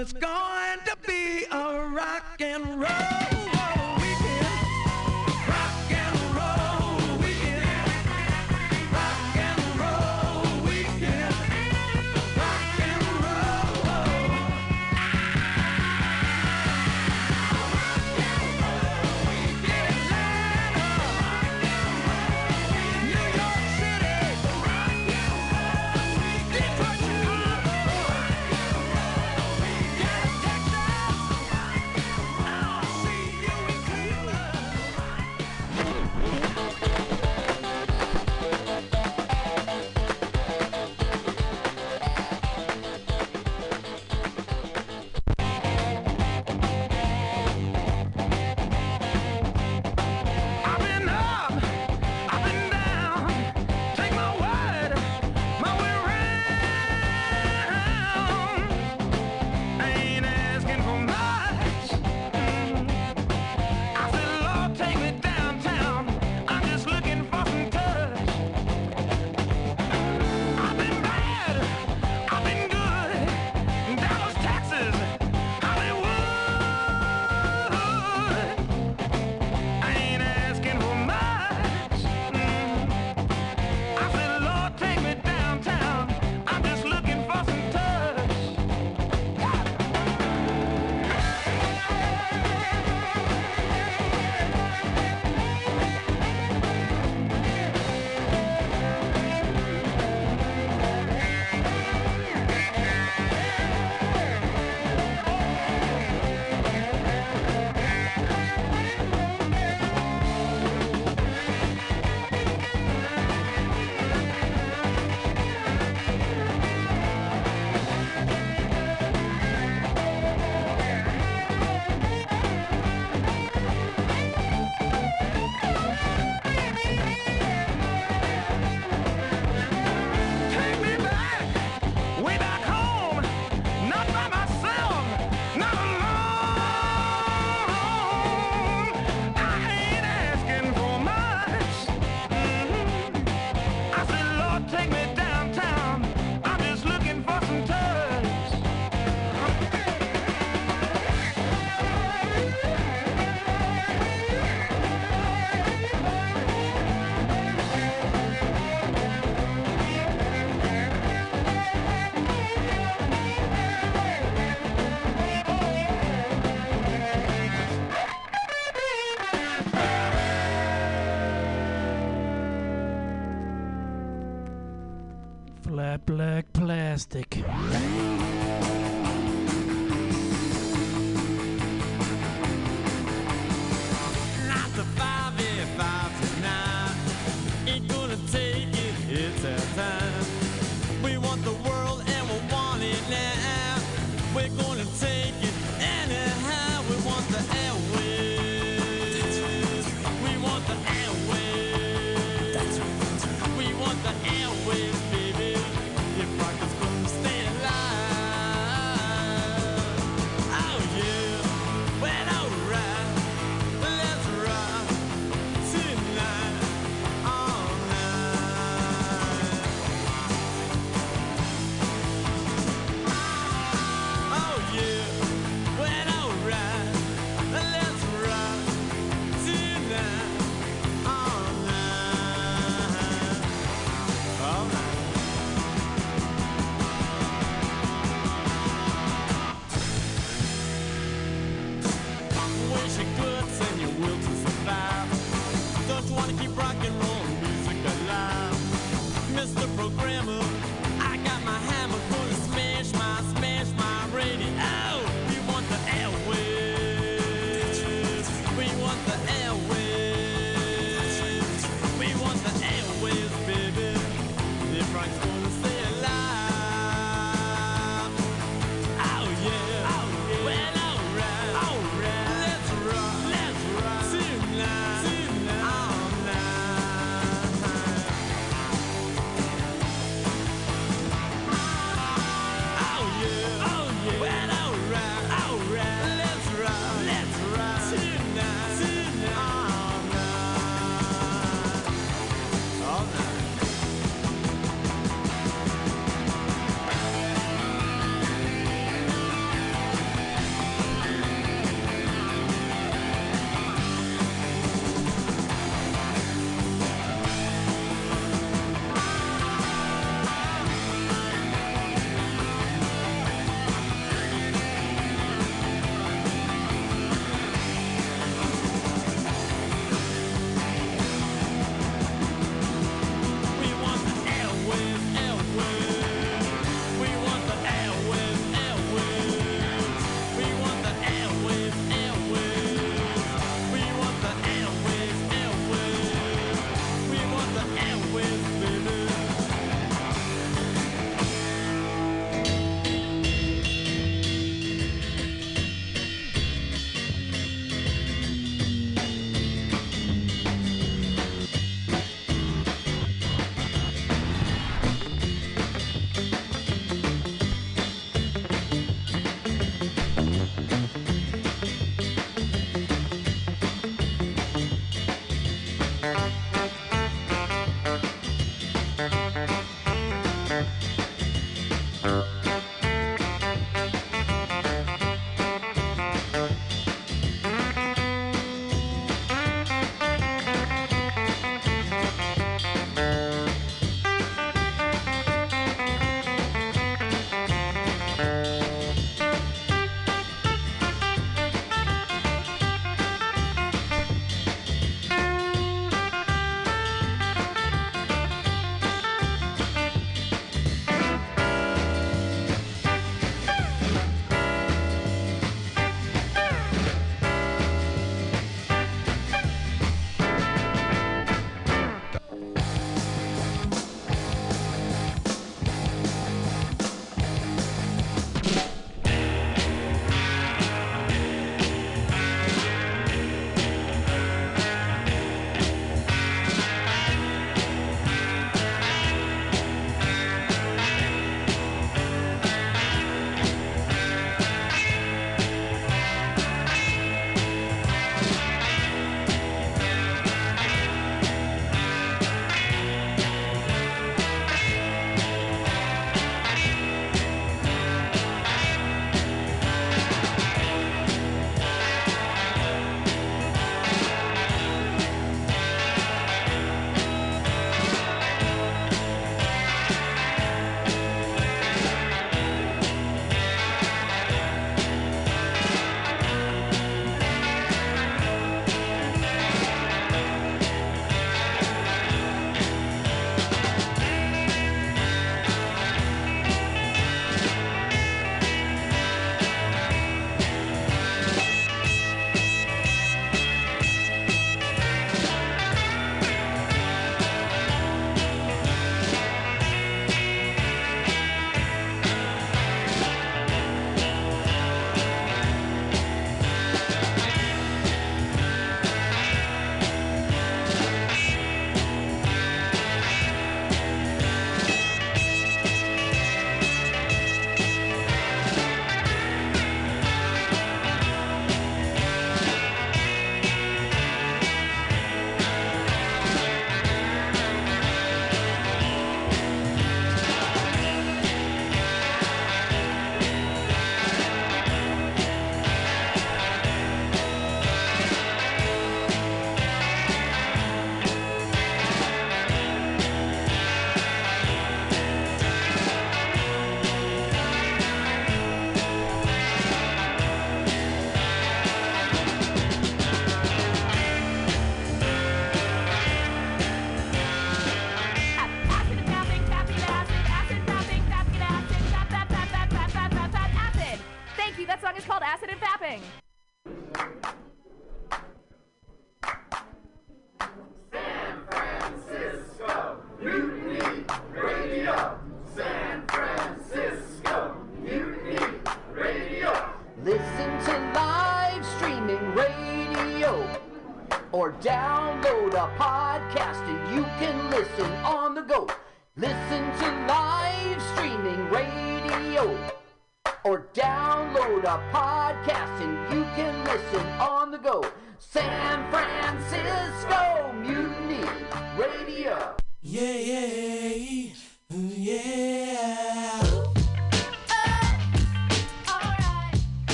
it's going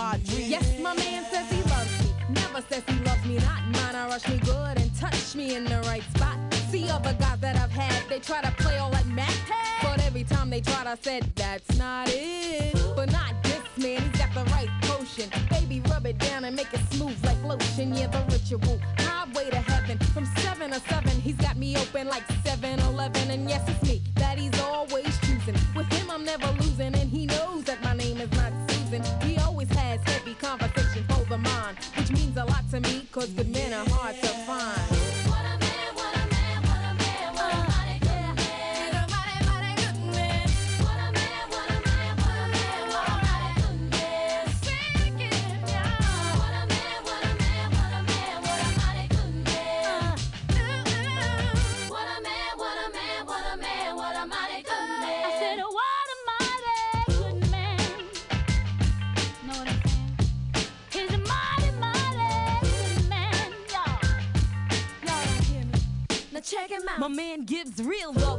my dream.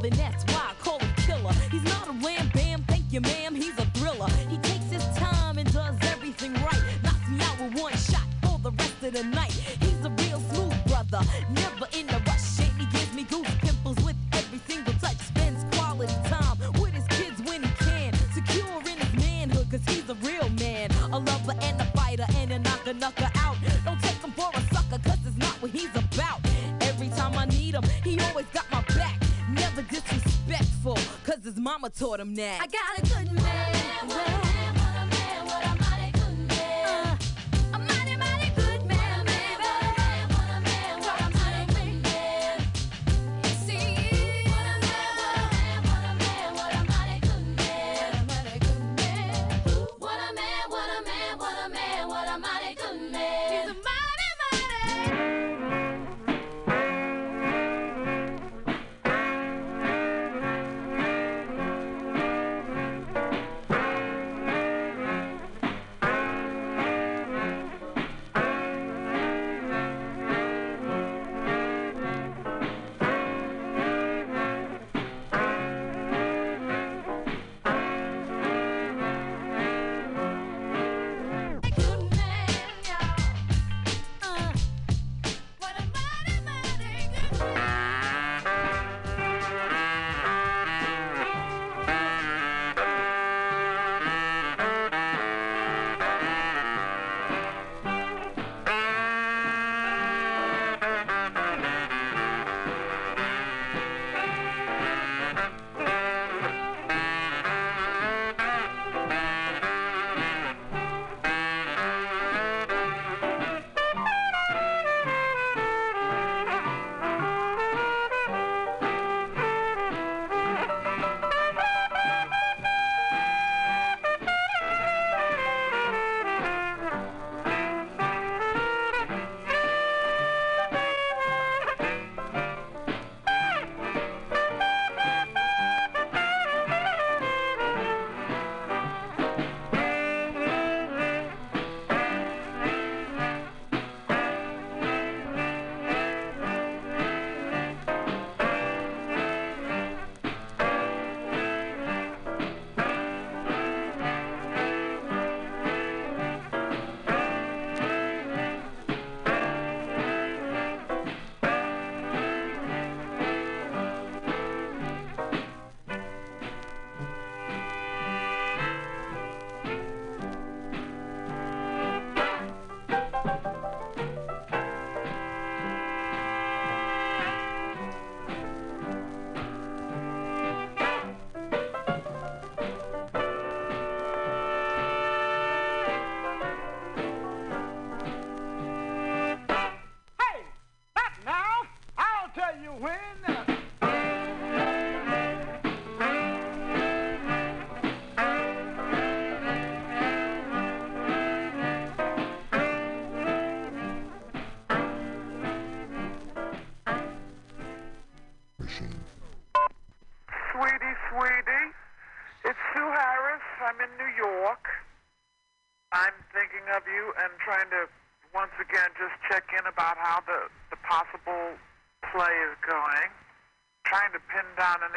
And that's why I call him killer. He's not a lamb bam, thank you, ma'am, he's a thriller. He takes his time and does everything right. Knocks me out with one shot for the rest of the night. He's a real smooth brother, never mama taught him that. I got a good man.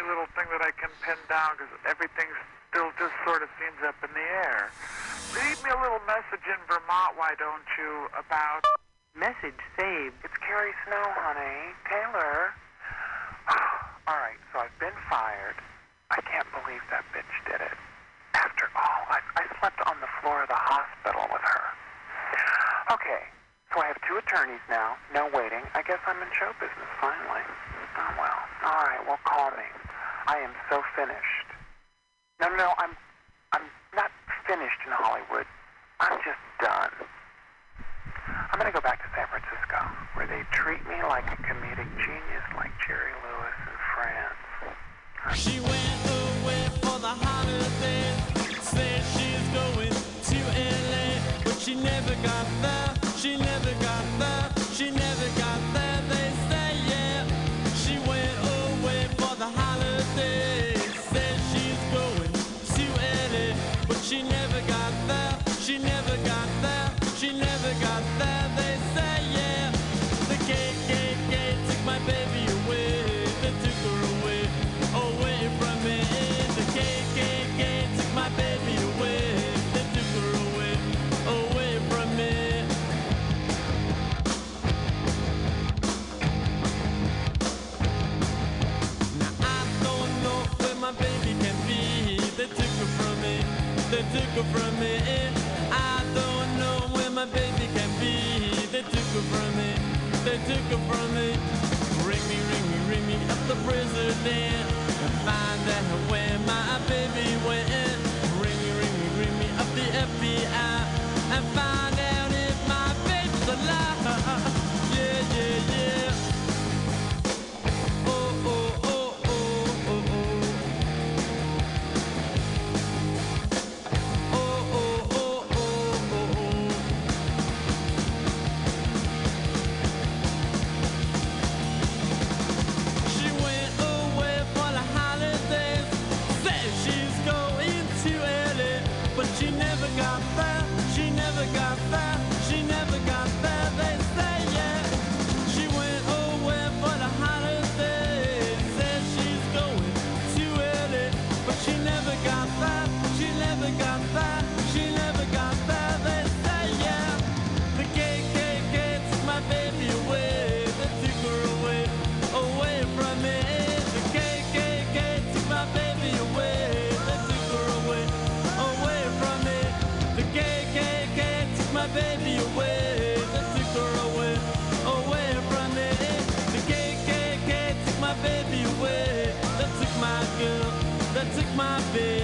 Little thing that I can pin down because everything still just sort of seems up in the air. Leave me a little message in Vermont, why don't you, about... Message saved. It's Carrie Snow, honey. Taylor. all right, so I've been fired. I can't believe that bitch did it. After all, I, I slept on the floor of the hospital with her. Okay, so I have two attorneys now. No waiting. I guess I'm in show business finally. Oh well. All right. Well, call me. I am so finished. No, no. I'm, I'm not finished in Hollywood. I'm just done. I'm gonna go back to San Francisco, where they treat me like a comedic genius, like Jerry Lewis in France. She went away for the holidays. Said she's going to LA, but she never got. They took her from me. I don't know where my baby can be. They took her from me. They took her from me. Ring me, ring me, ring me up the president and find out where my baby went. Ring me, ring me, ring me up the FBI and find out if my baby's alive. Yeah, yeah, yeah. My baby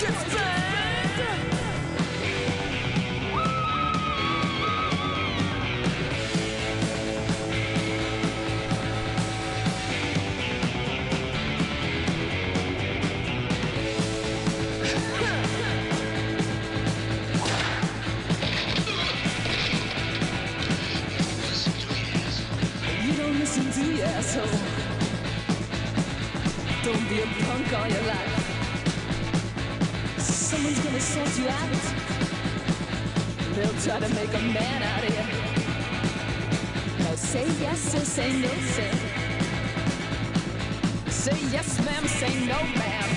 Let's get say no, sir. Say yes, ma'am, say no, ma'am.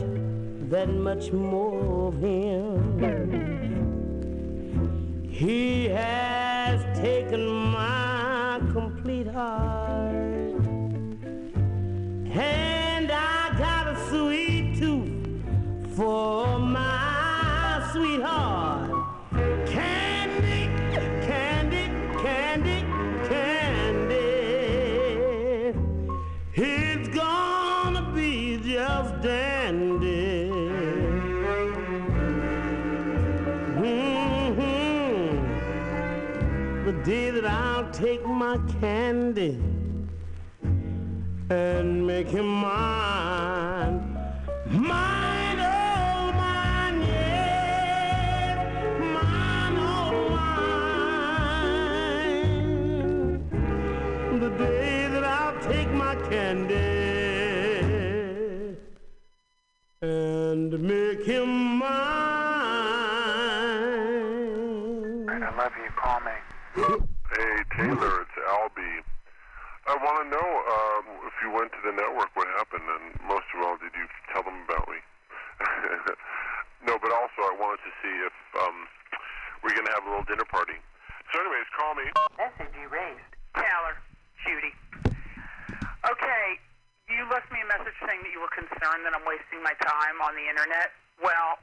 Much, that much more of him. He has taken my complete heart. And I got a sweet tooth for take my candy and make him mine. Mine, want to know um, if you went to the network, what happened, and most of all, did you tell them about me? no, but also I wanted to see if um, we're going to have a little dinner party. So, anyways, call me. Message erased. Taylor, Judy. Okay, you left me a message saying that you were concerned that I'm wasting my time on the internet. Well,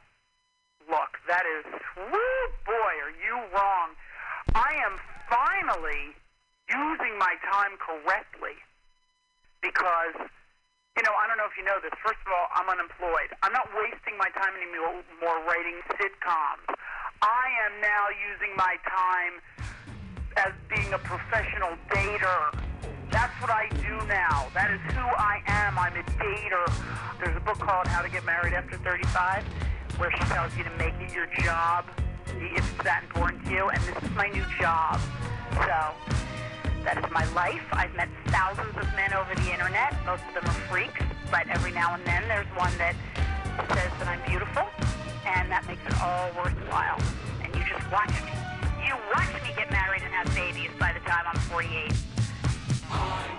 look, that is, woo boy, are you wrong. I am finally using my time correctly because, you know, I don't know if you know this. First of all, I'm unemployed. I'm not wasting my time anymore more writing sitcoms. I am now using my time as being a professional dater. That's what I do now. That is who I am. I'm a dater. There's a book called How to Get Married After 35 where she tells you to make it your job if it's that important to you. And this is my new job. So that is my life. I've met thousands of men over the internet. Most of them are freaks, but every now and then there's one that says that I'm beautiful, and that makes it all worthwhile. And you just watch me. You watch me get married and have babies by the time I'm 48.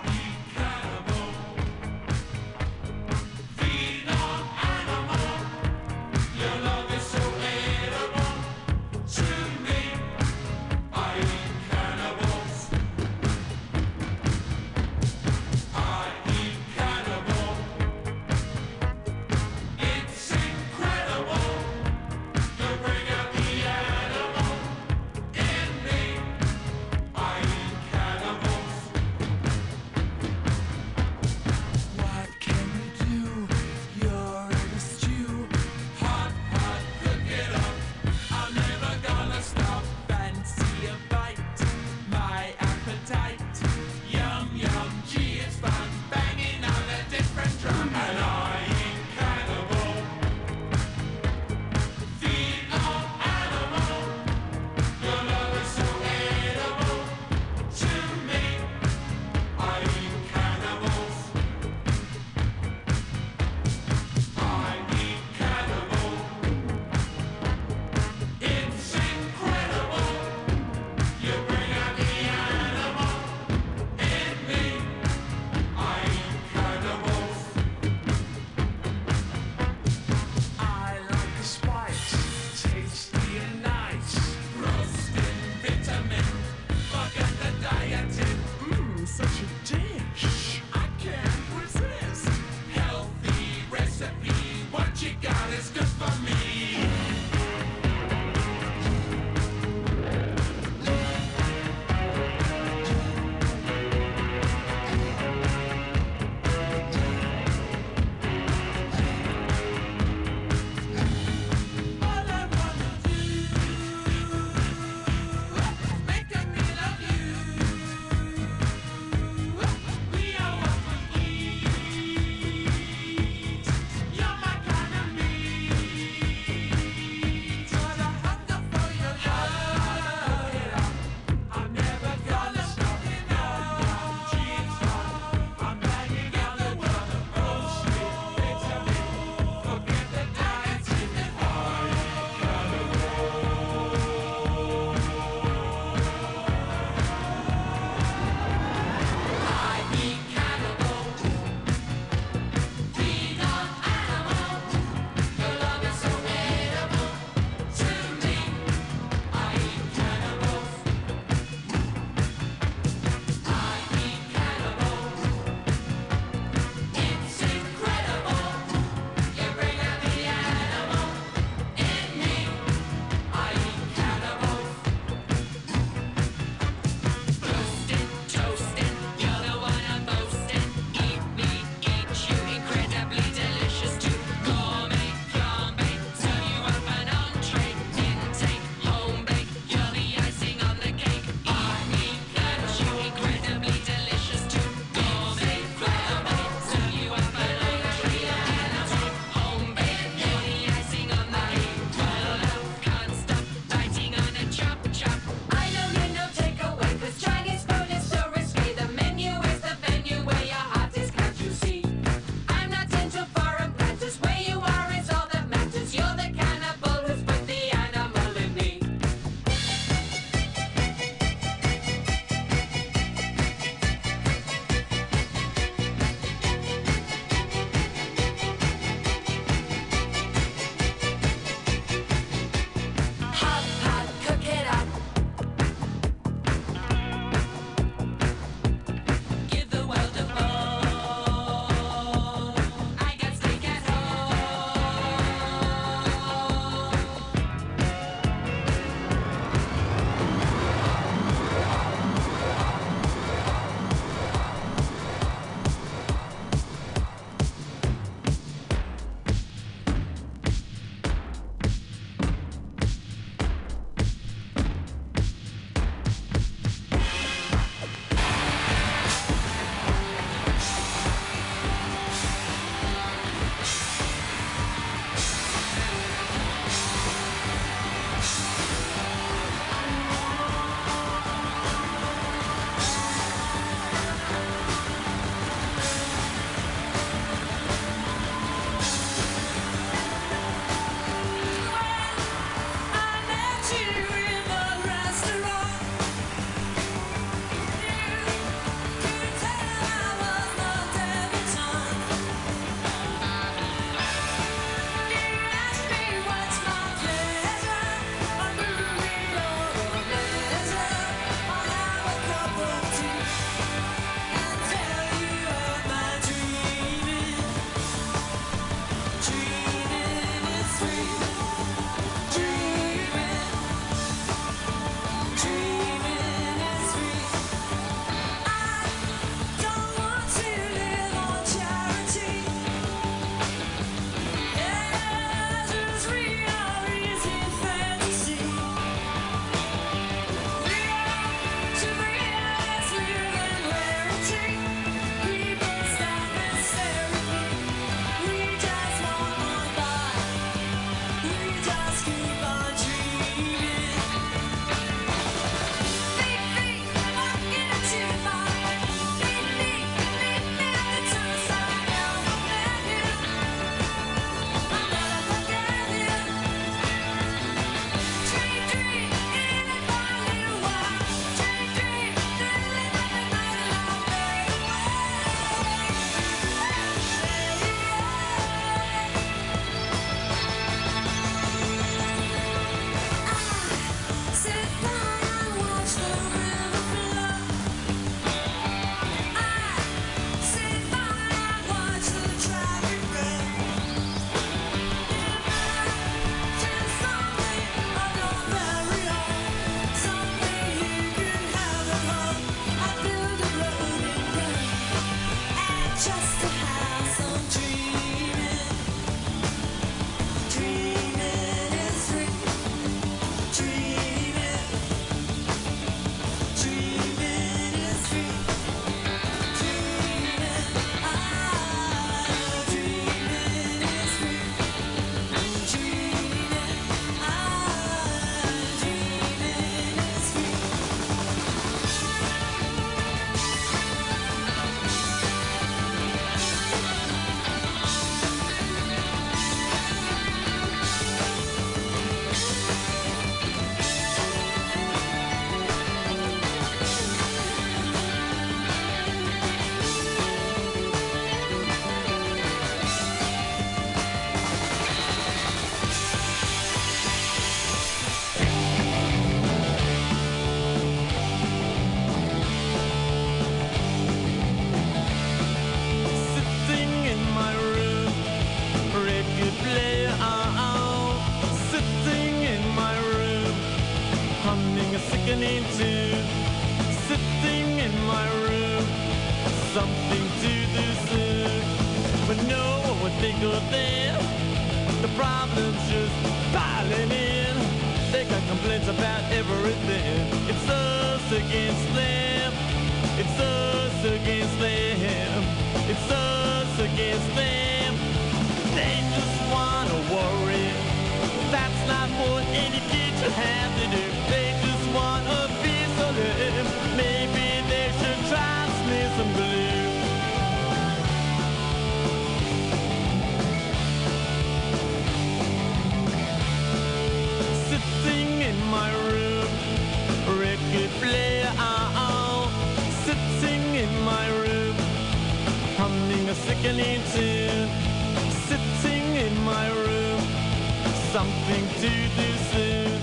something to do soon.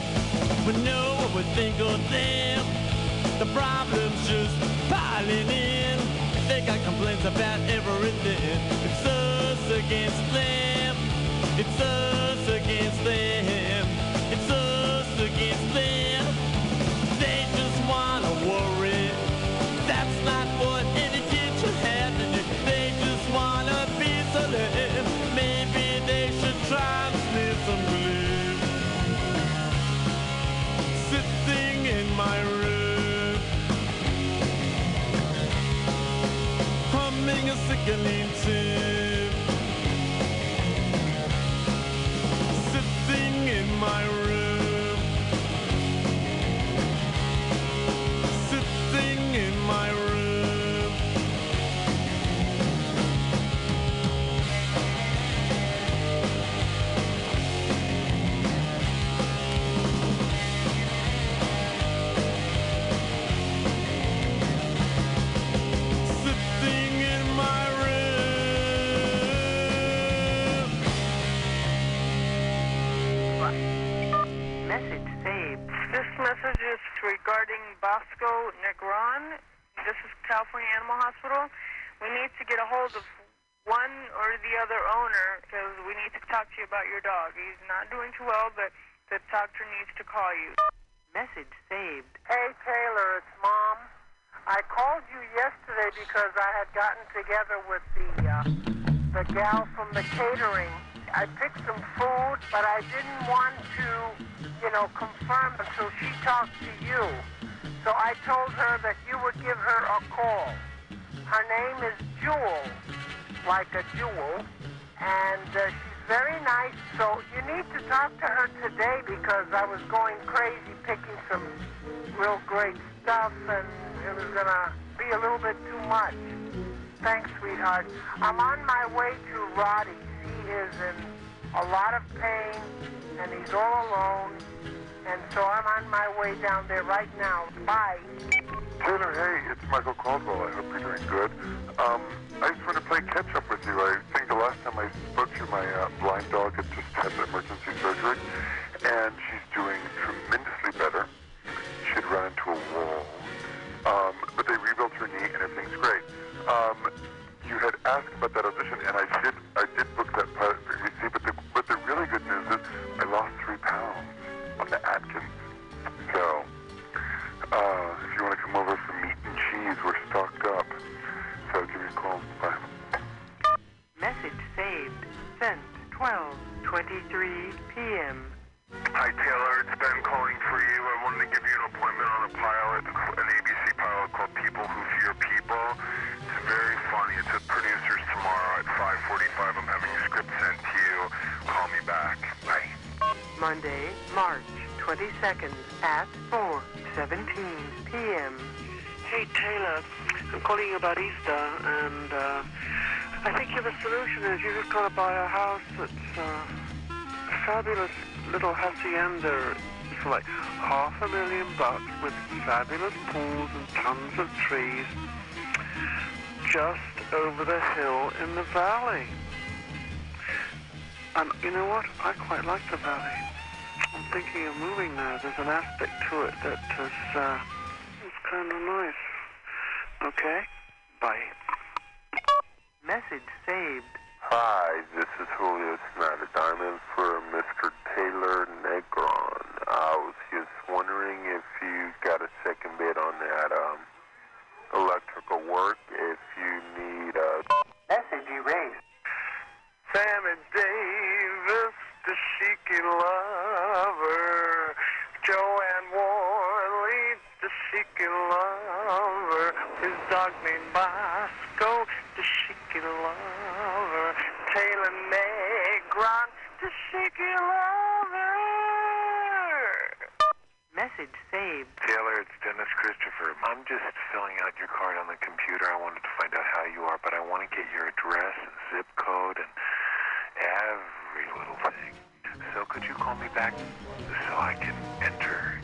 We know what we think of them. The problem's just piling in. They got complaints about everything. It's us against them. It's us against them. It's us against them. Lincoln. Bosco Negron. This is California Animal Hospital. We need to get a hold of one or the other owner because we need to talk to you about your dog. He's not doing too well, but the doctor needs to call you. Message saved. Hey, Taylor, it's Mom. I called you yesterday because I had gotten together with the uh, the gal from the catering I picked some food, but I didn't want to, you know, confirm until she talked to you. So I told her that you would give her a call. Her name is Jewel, like a jewel, and uh, she's very nice. So you need to talk to her today because I was going crazy picking some real great stuff, and it was gonna be a little bit too much. Thanks, sweetheart. I'm on my way to Roddy's. Is in a lot of pain, and he's all alone. And so I'm on my way down there right now. Bye. Taylor, hey, it's Michael Caldwell. I hope you're doing good. Um, I just want to play catch up with you. I think the last time I spoke to my uh, blind dog had just had emergency surgery, and she's doing tremendously better. She'd run into a wall, um, but they rebuilt her knee, and everything's great. Um, you had asked about that audition, and I did. I did 22nd at 4:17 p.m. Hey, Taylor. I'm calling you about Easter, and uh, I think the solution is you just got to buy a house that's uh, a fabulous little hacienda for like half a million bucks with fabulous pools and tons of trees just over the hill in the valley. And you know what? I quite like the valley. I'm thinking of moving there. There's an aspect to it that is, uh, is kind of nice. Okay? Bye. Message saved. Hi, this is Julio Snyder Diamond for Mr. Taylor Negron. I was just wondering if you got a second bid on that um, electrical work. If you need a Message erased. Sam and Davis, the chic lover. Jo Anne Worley, the chic lover. His dog named Bosco, the chic lover. Taylor Negron, the chic lover. Message saved. Taylor, it's Dennis Christopher. I'm just filling out your card on the computer. I wanted to find out how you are, but I want to get your address and zip code and every little thing. So could you call me back so I can enter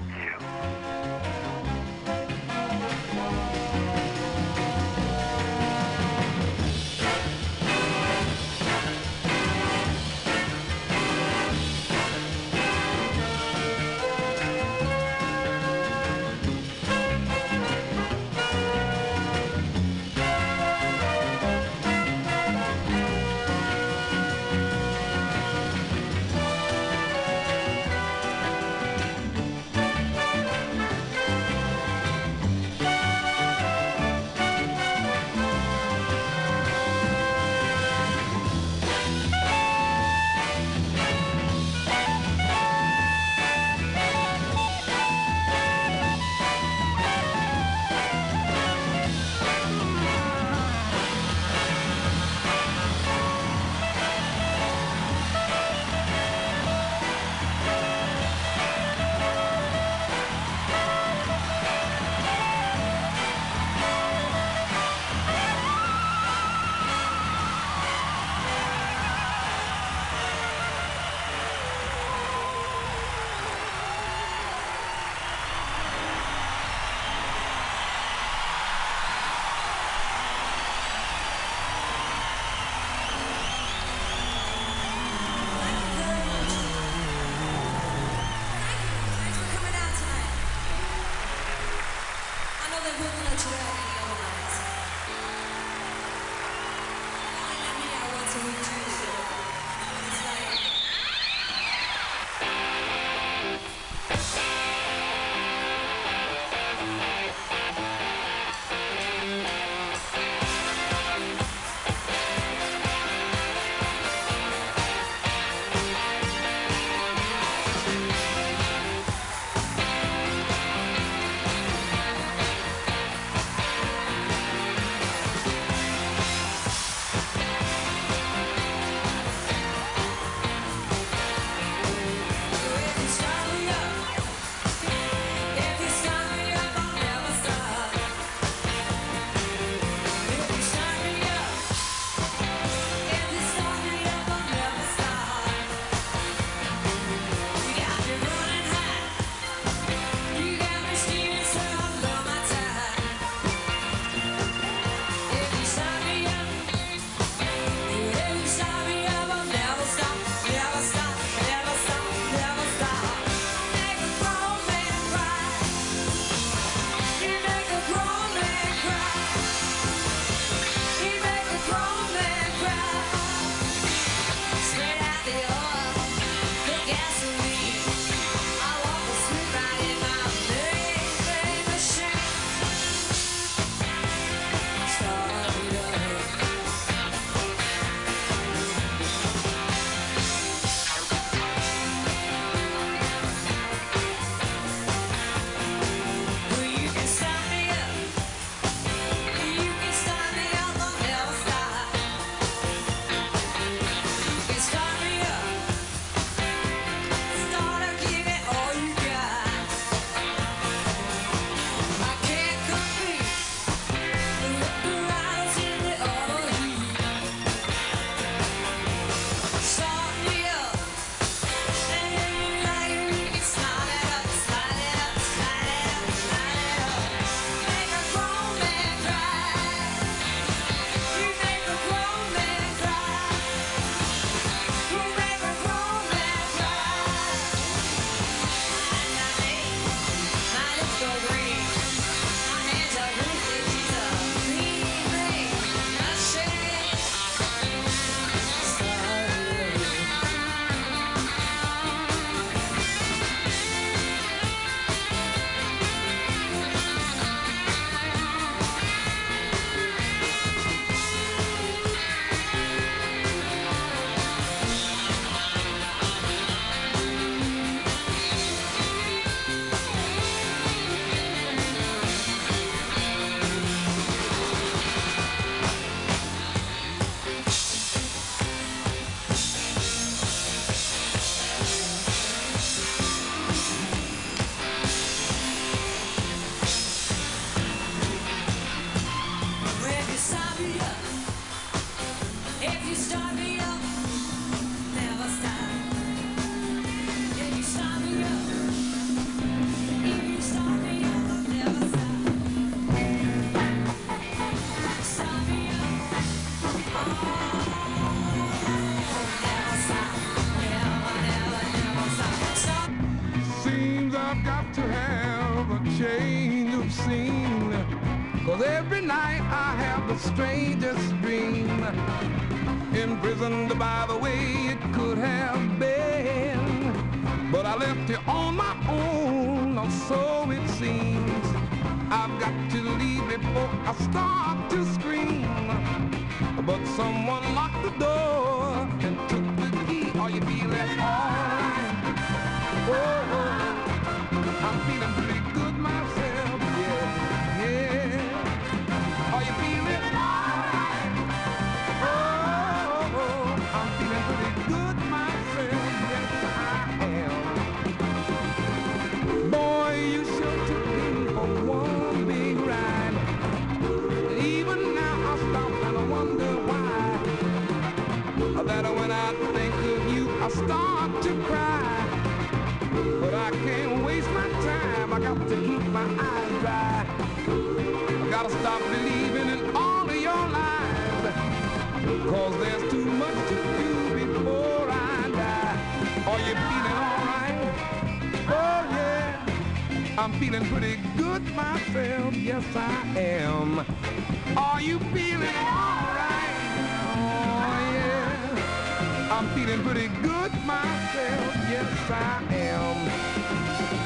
straight my eyes dry. I gotta stop believing in all of your lies. Cause there's too much to do before I die. Are you feeling alright? Oh yeah. I'm feeling pretty good myself. Yes, I am. Are you feeling alright? Oh yeah. I'm feeling pretty good myself. Yes, I am.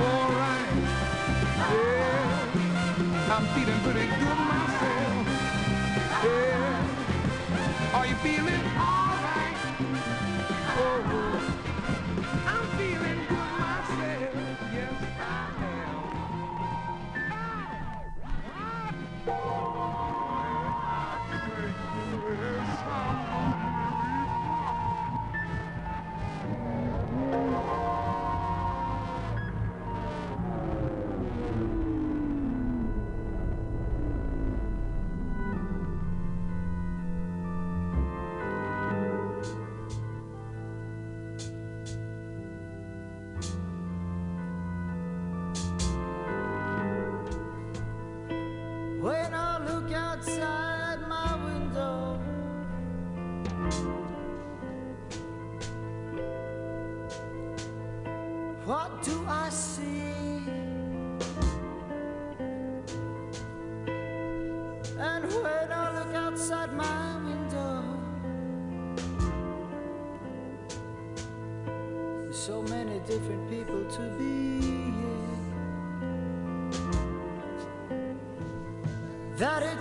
all right. Yeah, I'm feeling pretty good myself. Yeah, are you feeling?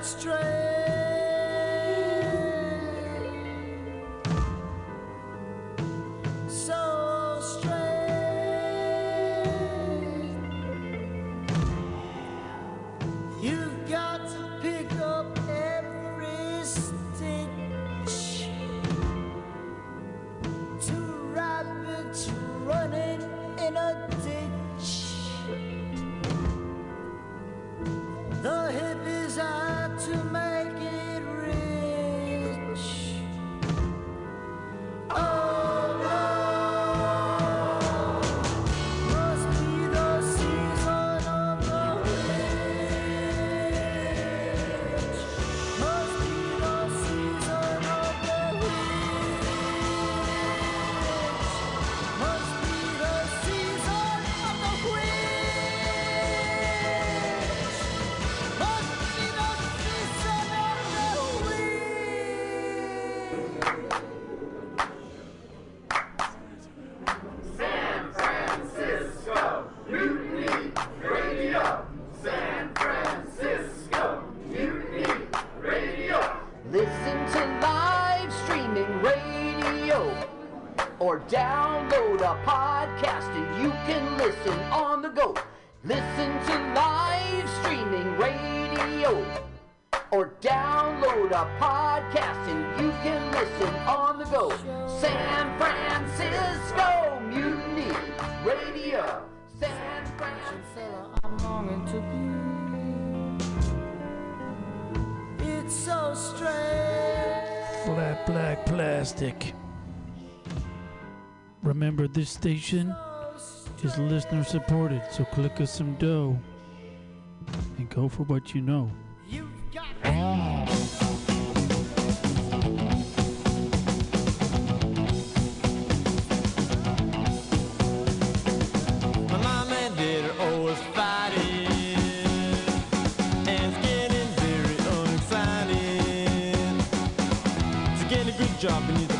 straight. Francisco, San Francisco Mutiny Radio, San Francisco. I'm longing to be. It's so strange. Flat black plastic. Remember, this station is listener supported, so click us some dough and go for what you know. Ah. Job, you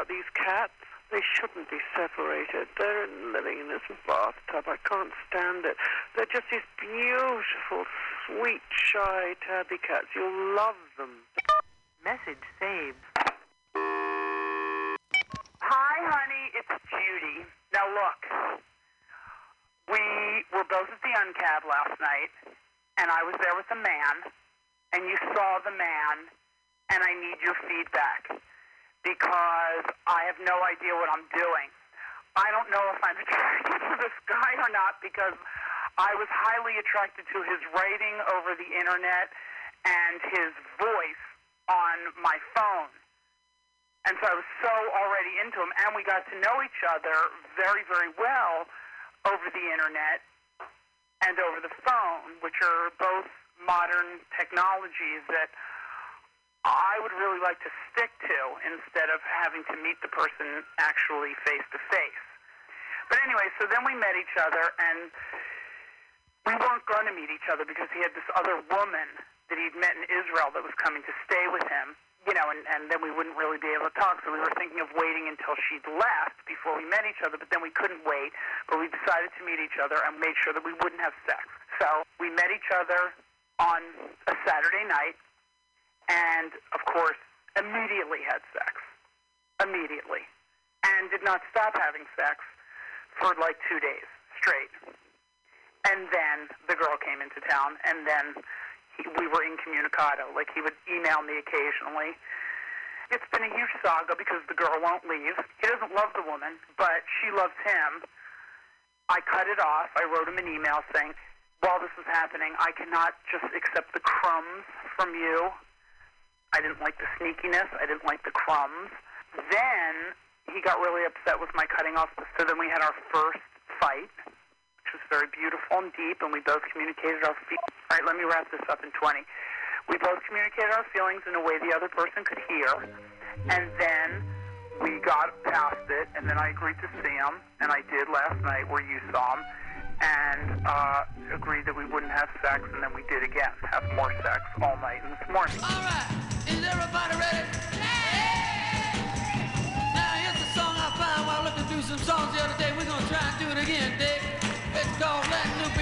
about these cats. They shouldn't be separated. They're living in this bathtub. I can't stand it. They're just these beautiful, sweet, shy tabby cats. You'll love them. Message saved. Hi, honey. It's Judy. Now, look. We were both at the uncab last night, and I was there with a man, and you saw the man, and I need your feedback because I have no idea what I'm doing. I don't know if I'm attracted to this guy or not because I was highly attracted to his writing over the internet and his voice on my phone. And so I was so already into him, and we got to know each other very, very well over the internet and over the phone, which are both modern technologies that I would really like to stick to instead of having to meet the person actually face to face. But anyway, so then we met each other, and we weren't going to meet each other because he had this other woman that he'd met in Israel that was coming to stay with him, you know, and, and then we wouldn't really be able to talk. So we were thinking of waiting until she'd left before we met each other, but then we couldn't wait. But we decided to meet each other and made sure that we wouldn't have sex. So we met each other on a Saturday night, and of course, immediately had sex. Immediately. And did not stop having sex for like two days straight. And then the girl came into town, and then he, we were incommunicado. Like he would email me occasionally. It's been a huge saga because the girl won't leave. He doesn't love the woman, but she loves him. I cut it off. I wrote him an email saying, while this is happening, I cannot just accept the crumbs from you. I didn't like the sneakiness. I didn't like the crumbs. Then he got really upset with my cutting off. So then we had our first fight, which was very beautiful and deep, and we both communicated our feelings. All right, let me wrap this up in 20. We both communicated our feelings in a way the other person could hear, and then we got past it, and then I agreed to see him, and I did last night where you saw him, and uh, agreed that we wouldn't have sex, and then we did again, have more sex all night and this morning. All right, is everybody ready? Yeah! Now here's the song I found while looking through some songs the other day. We're gonna try and do it again, Dave. It's called Let Loopy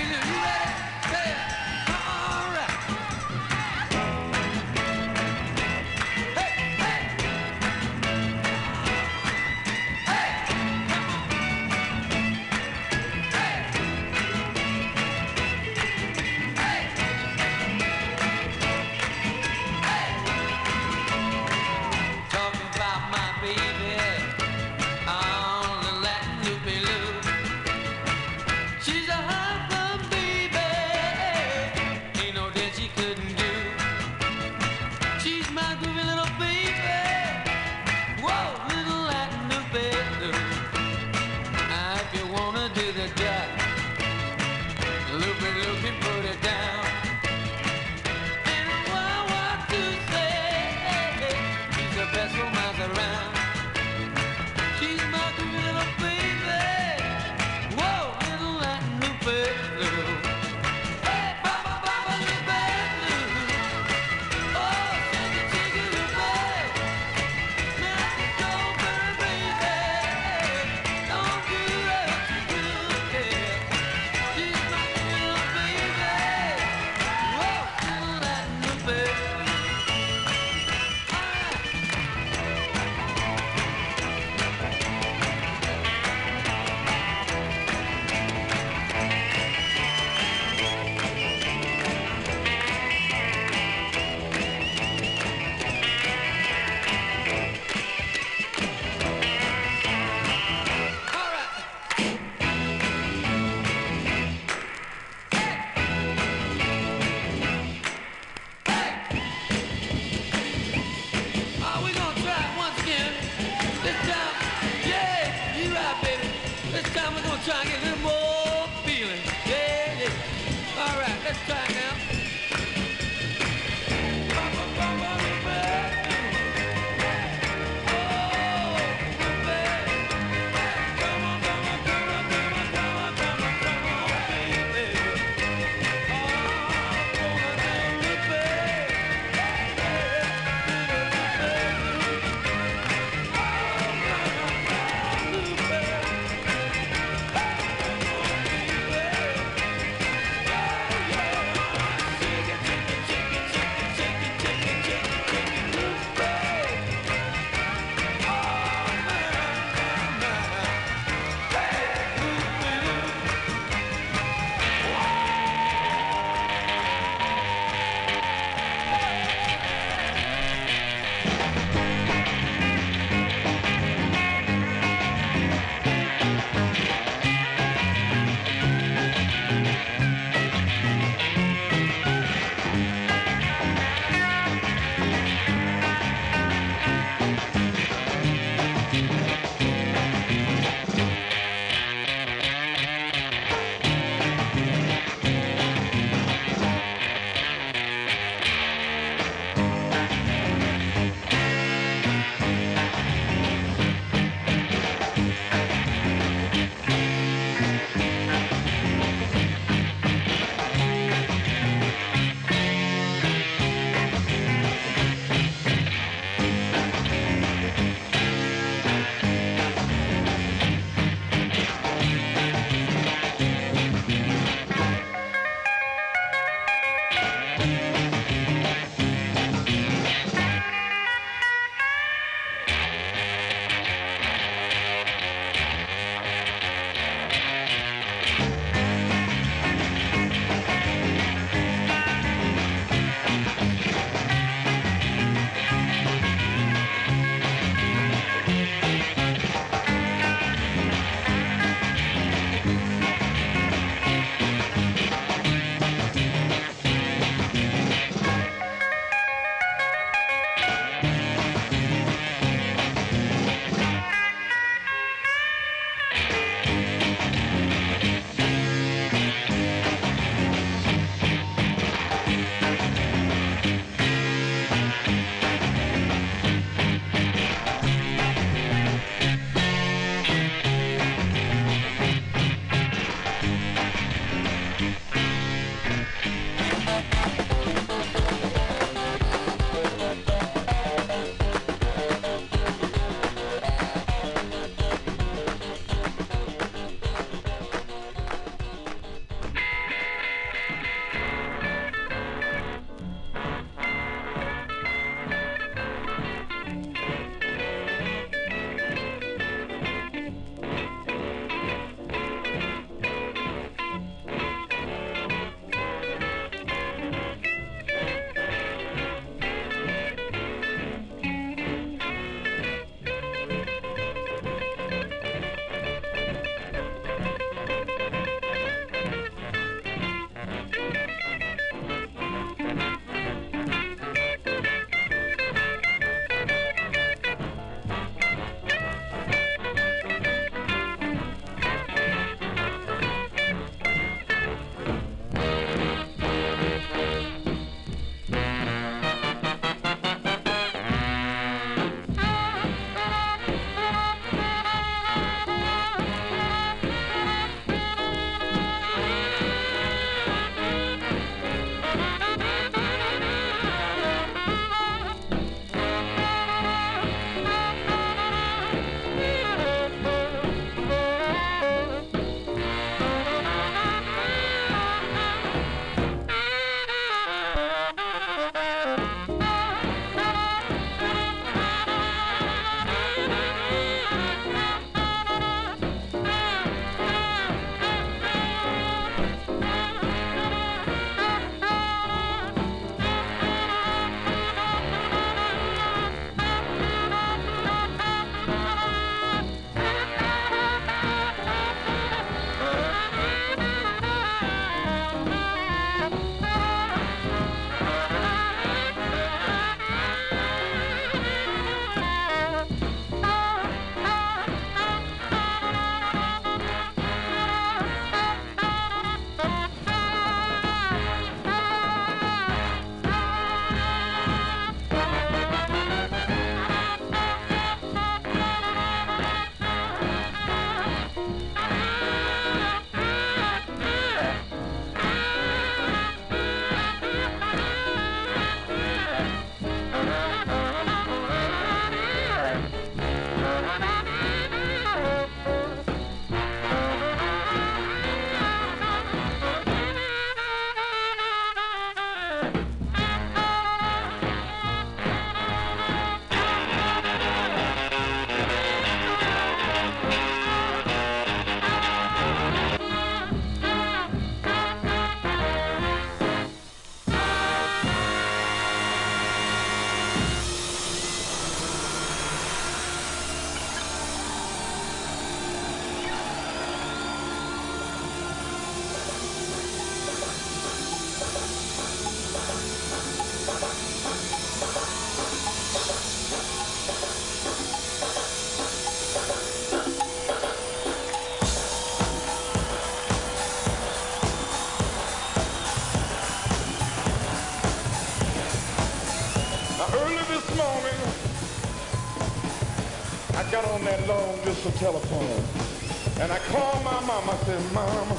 distance telephone. And I called my mama. I said, Mama,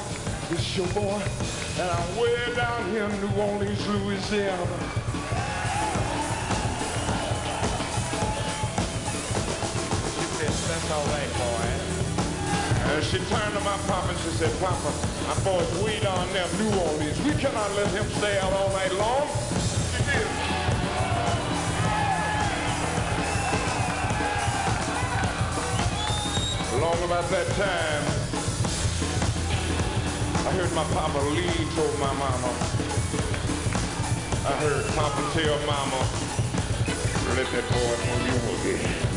this your boy. And I'm way down here in New Orleans, Louisiana. She said, that's all right, boy. And she turned to my papa and she said, Papa, my boy's way down there in New Orleans. We cannot let him stay out all night long. Long about that time, I heard my papa lean toward my mama. I heard papa tell mama, let that boy know you again.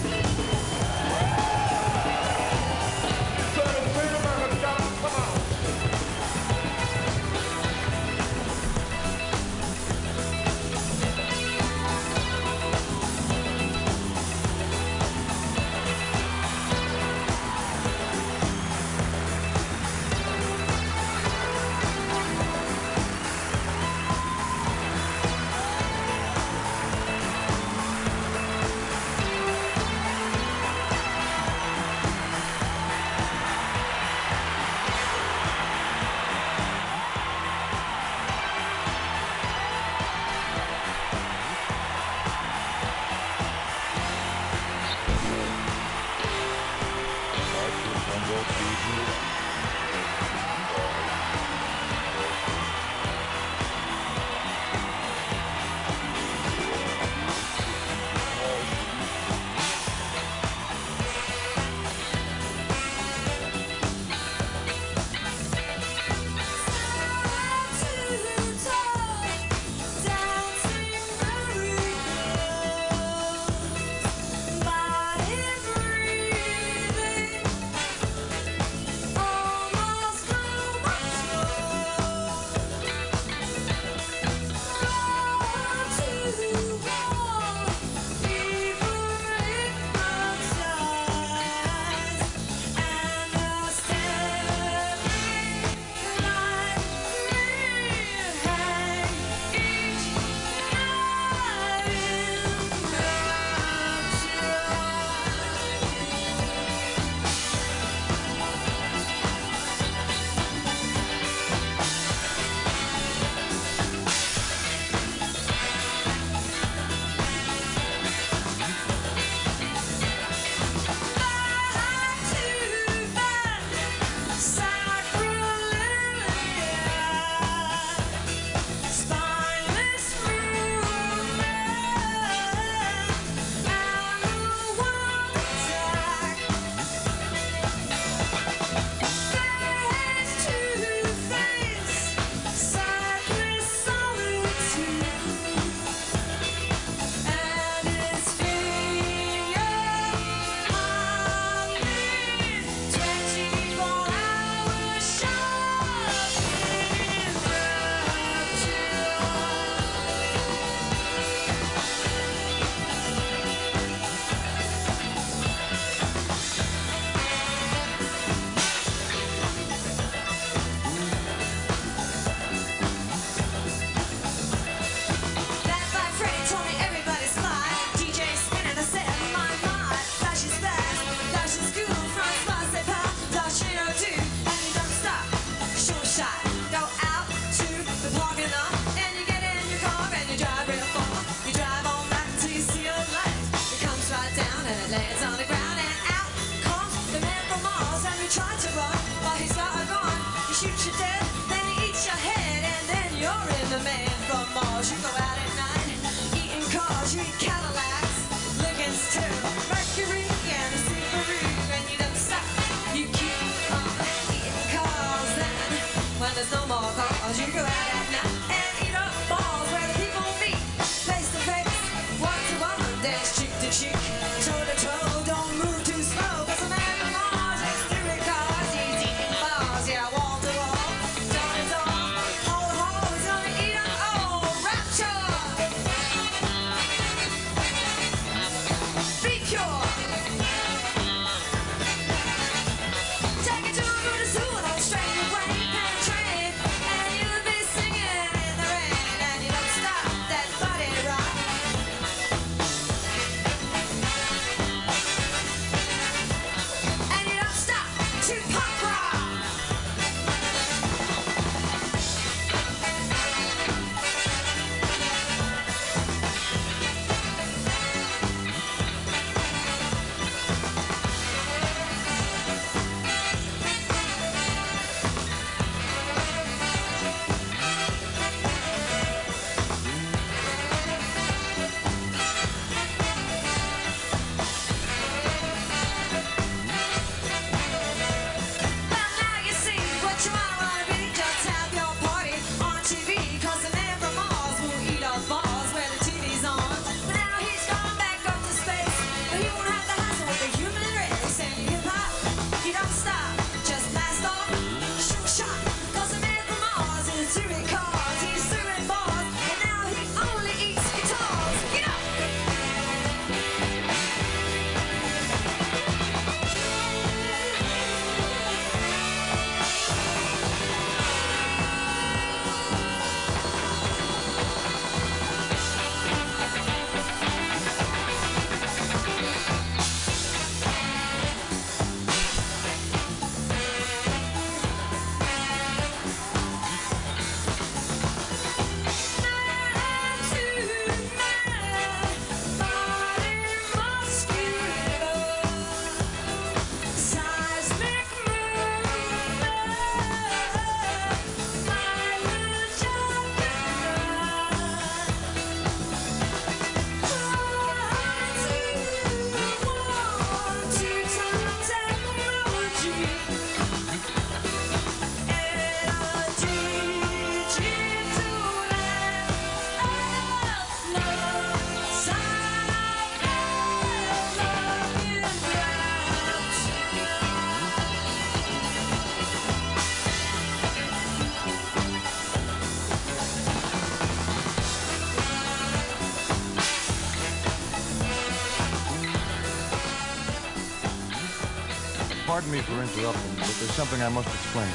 Interrupting, but there's something I must explain.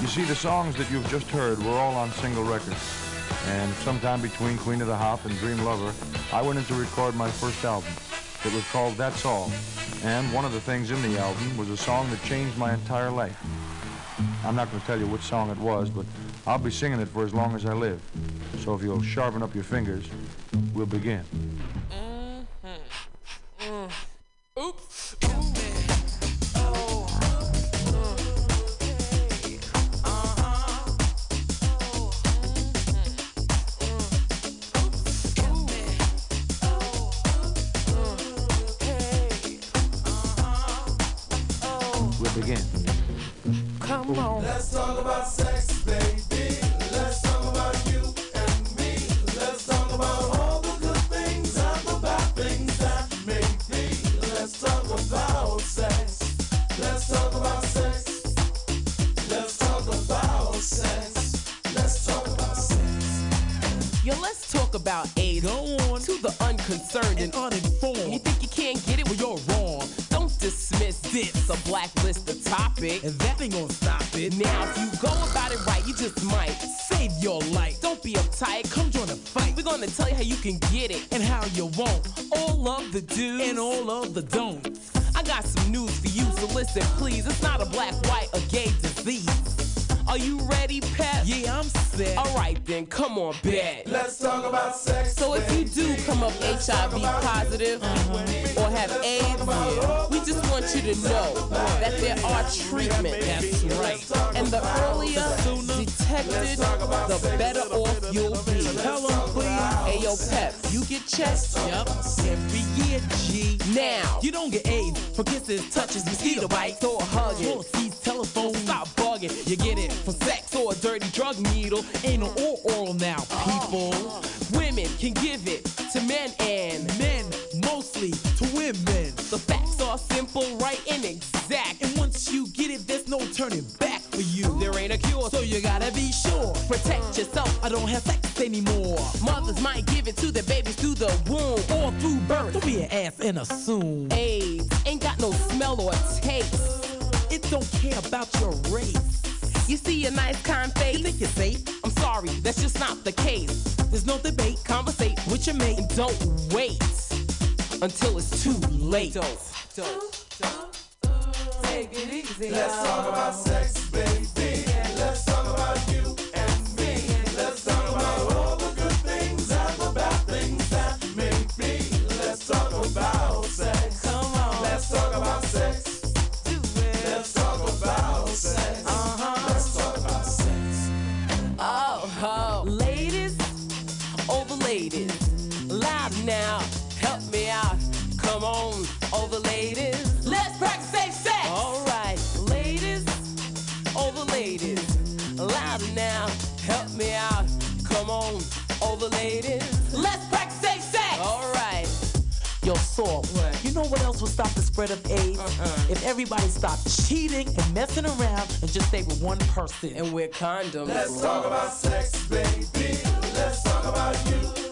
You see, the songs that you've just heard were all on single records. And sometime between Queen of the Hop and Dream Lover, I went in to record my first album. It was called That's All. And one of the things in the album was a song that changed my entire life. I'm not going to tell you which song it was, but I'll be singing it for as long as I live. So if you'll sharpen up your fingers, we'll begin. We'll. Come on. Let's talk about HIV positive or have AIDS, we just want you to know that there are treatments. That's right. And the earlier detected, the better off you'll be. Hello, please. Hey, yo, Pep, you get checked? Yep. Every year, G. Now, you don't get AIDS for kisses, touches, mosquito bites, or hugging. Or sees telephone, stop bugging. You get it for sex or a dirty drug needle, anal or back for you. There ain't a cure, so you gotta be sure. Protect yourself. I don't have sex anymore. Mothers might give it to their babies through the womb or through birth. Don't be an ass and assume. AIDS ain't got no smell or taste. It don't care about your race. You see a nice kind face. You think you're safe? I'm sorry, that's just not the case. There's no debate. Conversate with your mate and don't wait until it's too late. Take it easy. Let's talk about sex, baby. Let's talk about you will stop the spread of AIDS? Uh-huh. If everybody stopped cheating and messing around and just stay with one person. And wear condoms. Let's talk about sex, baby. Let's talk about you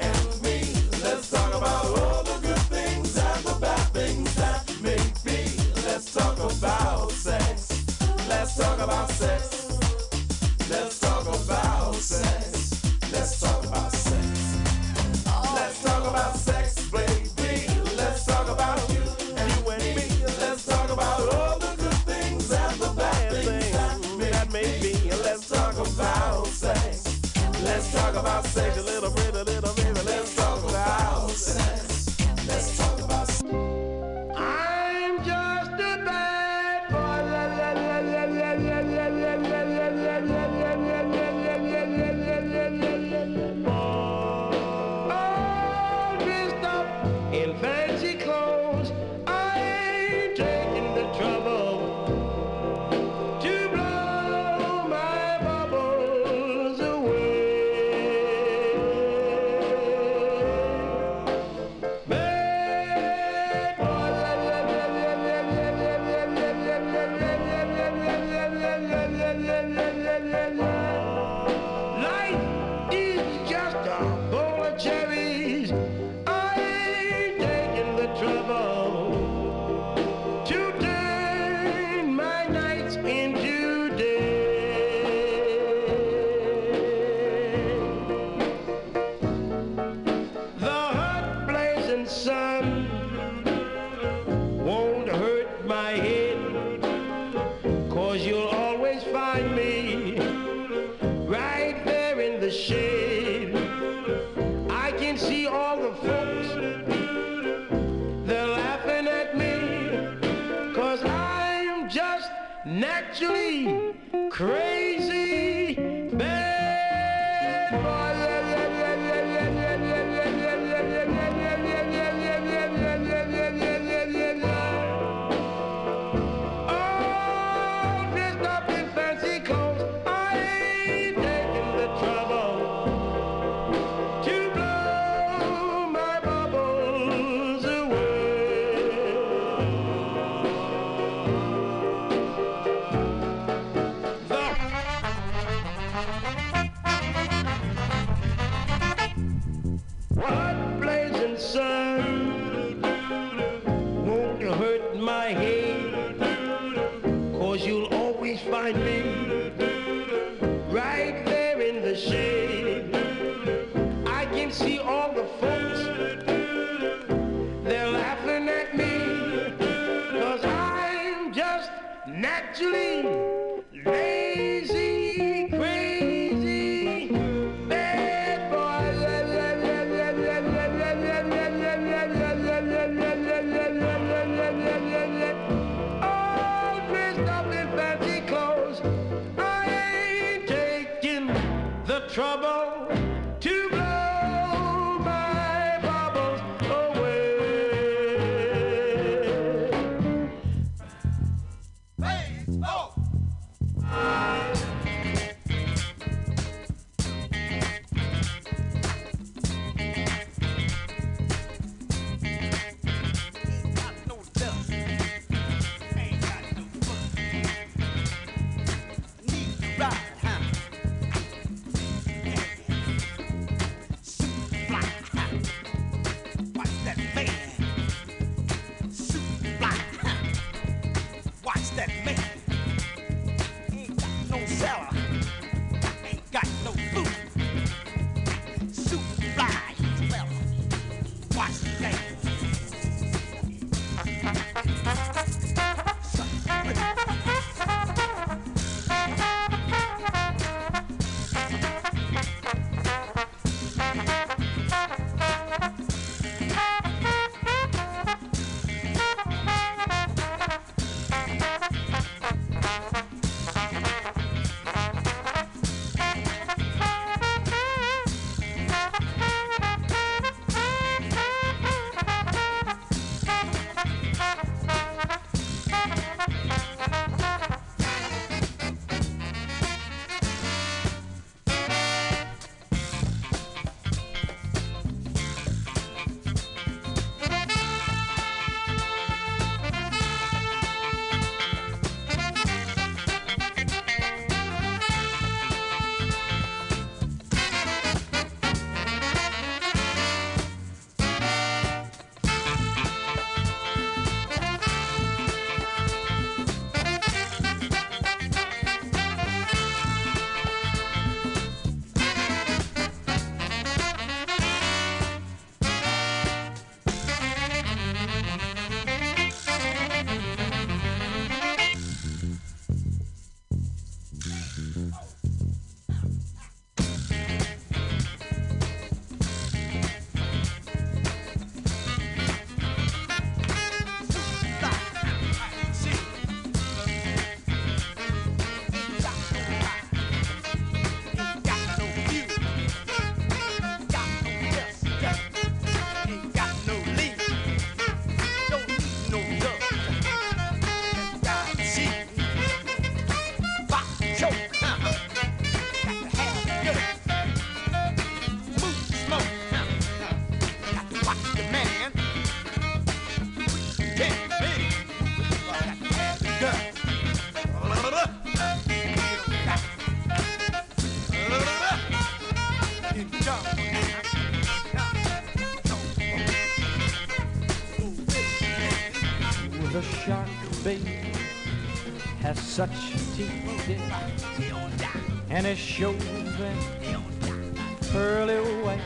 his shoulders and pearly white.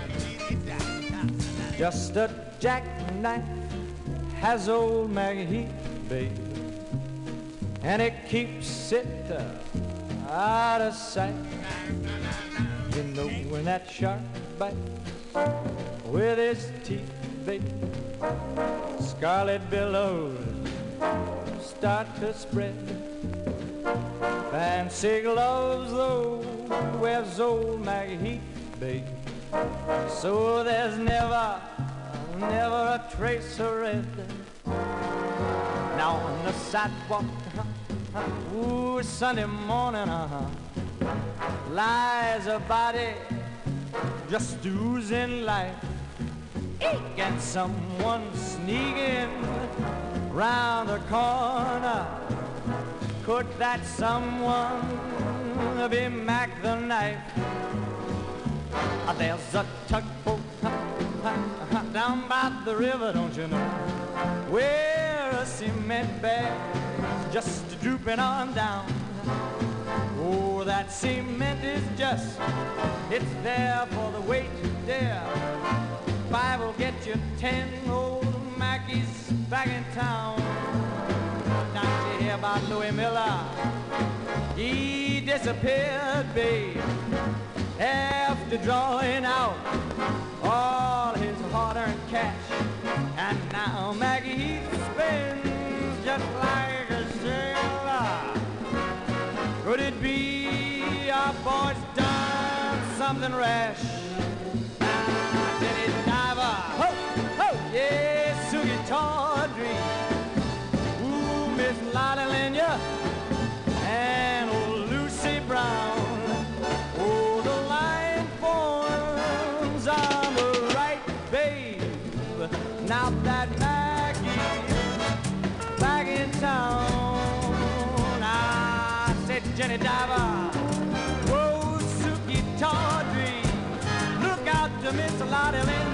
Just a jackknife has old Mackie, baby, and it keeps it uh, out of sight. You know when that shark bite with his teeth, baby, scarlet billows start to spread. Fancy gloves, though wears old MacHeath, babe. So there's never, never a trace of red. Now on the sidewalk, ooh, Sunday morning, uh-huh, lies a body just oozing life. And someone sneaking round the corner. Could that someone be Mack the knife? Uh, There's a tugboat down by the river, don't you know? Where a cement bag just drooping on down. Oh, that cement is just, it's there for the weight to. Five will get you ten old Mackies back in town. Don't you hear about Louis Miller? He disappeared, babe, after drawing out all his hard-earned cash. And now Mackie spins just like a sailor. Could it be our boy's done something rash? Whoa, Sukey Tawdry, look out to Miss Lottie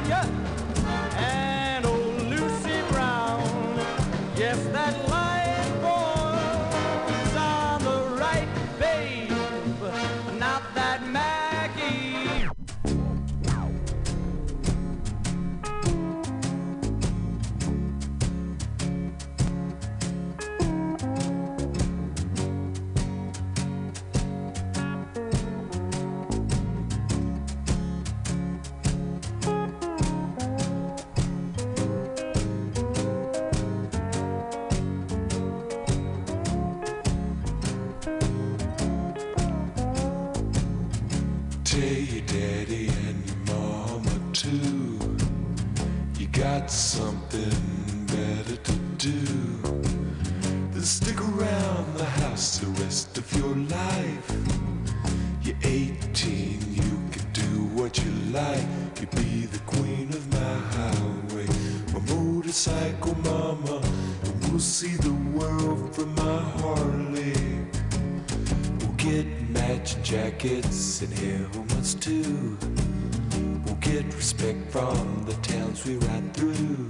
see the world from my Harley. We'll get matching jackets and helmets too. We'll get respect from the towns we ride through.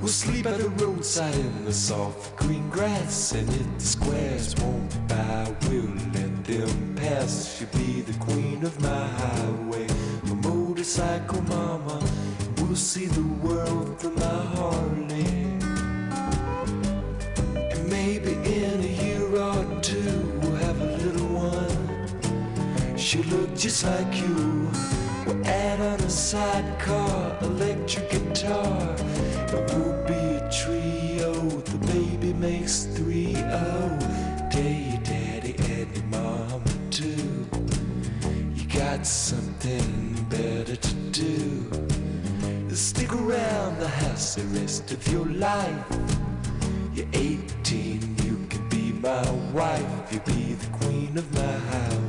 We'll sleep at the roadside in the soft green grass, and if the squares won't buy, we'll let them pass. She'll be the queen of my highway, my motorcycle mama. We'll see the world from my Harley. One. She'll look just like you. We'll add on a sidecar, electric guitar. It we'll be a trio. The baby makes three. Oh, your daddy and your mama too. You got something better to do. Stick around the house the rest of your life. You're 18, you can be my wife. You'll be the queen of my highway,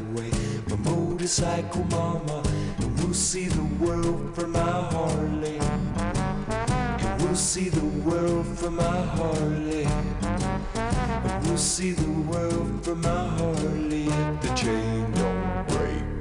motorcycle mama. And we'll see the world from my Harley. And we'll see the world from my Harley. And we'll see the world from my Harley if the chain don't break.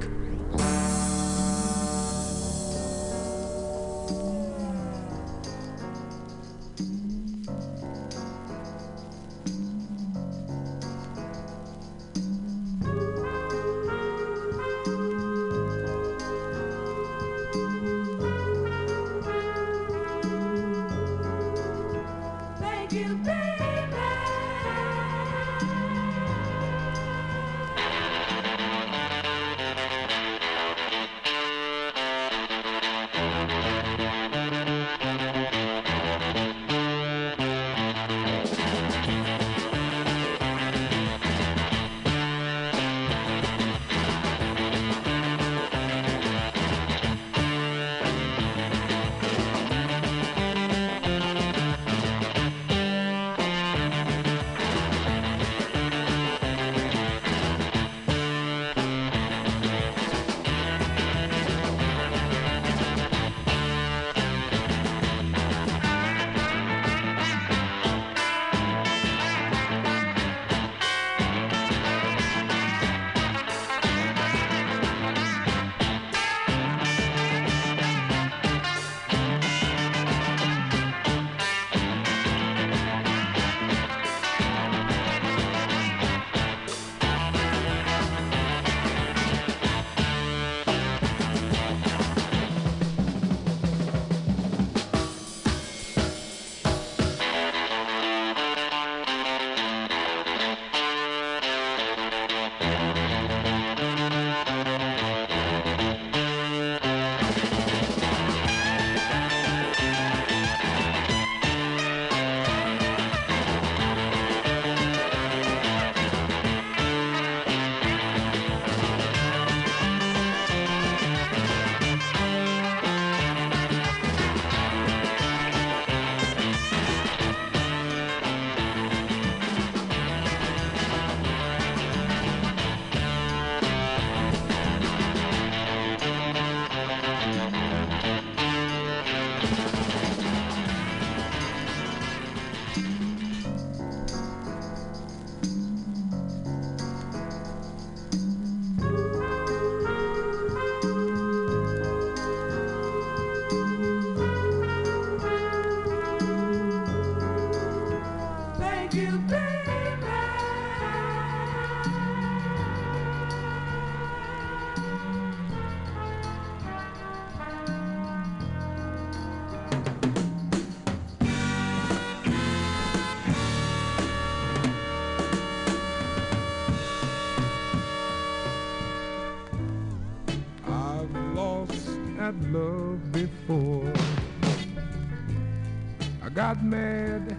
got mad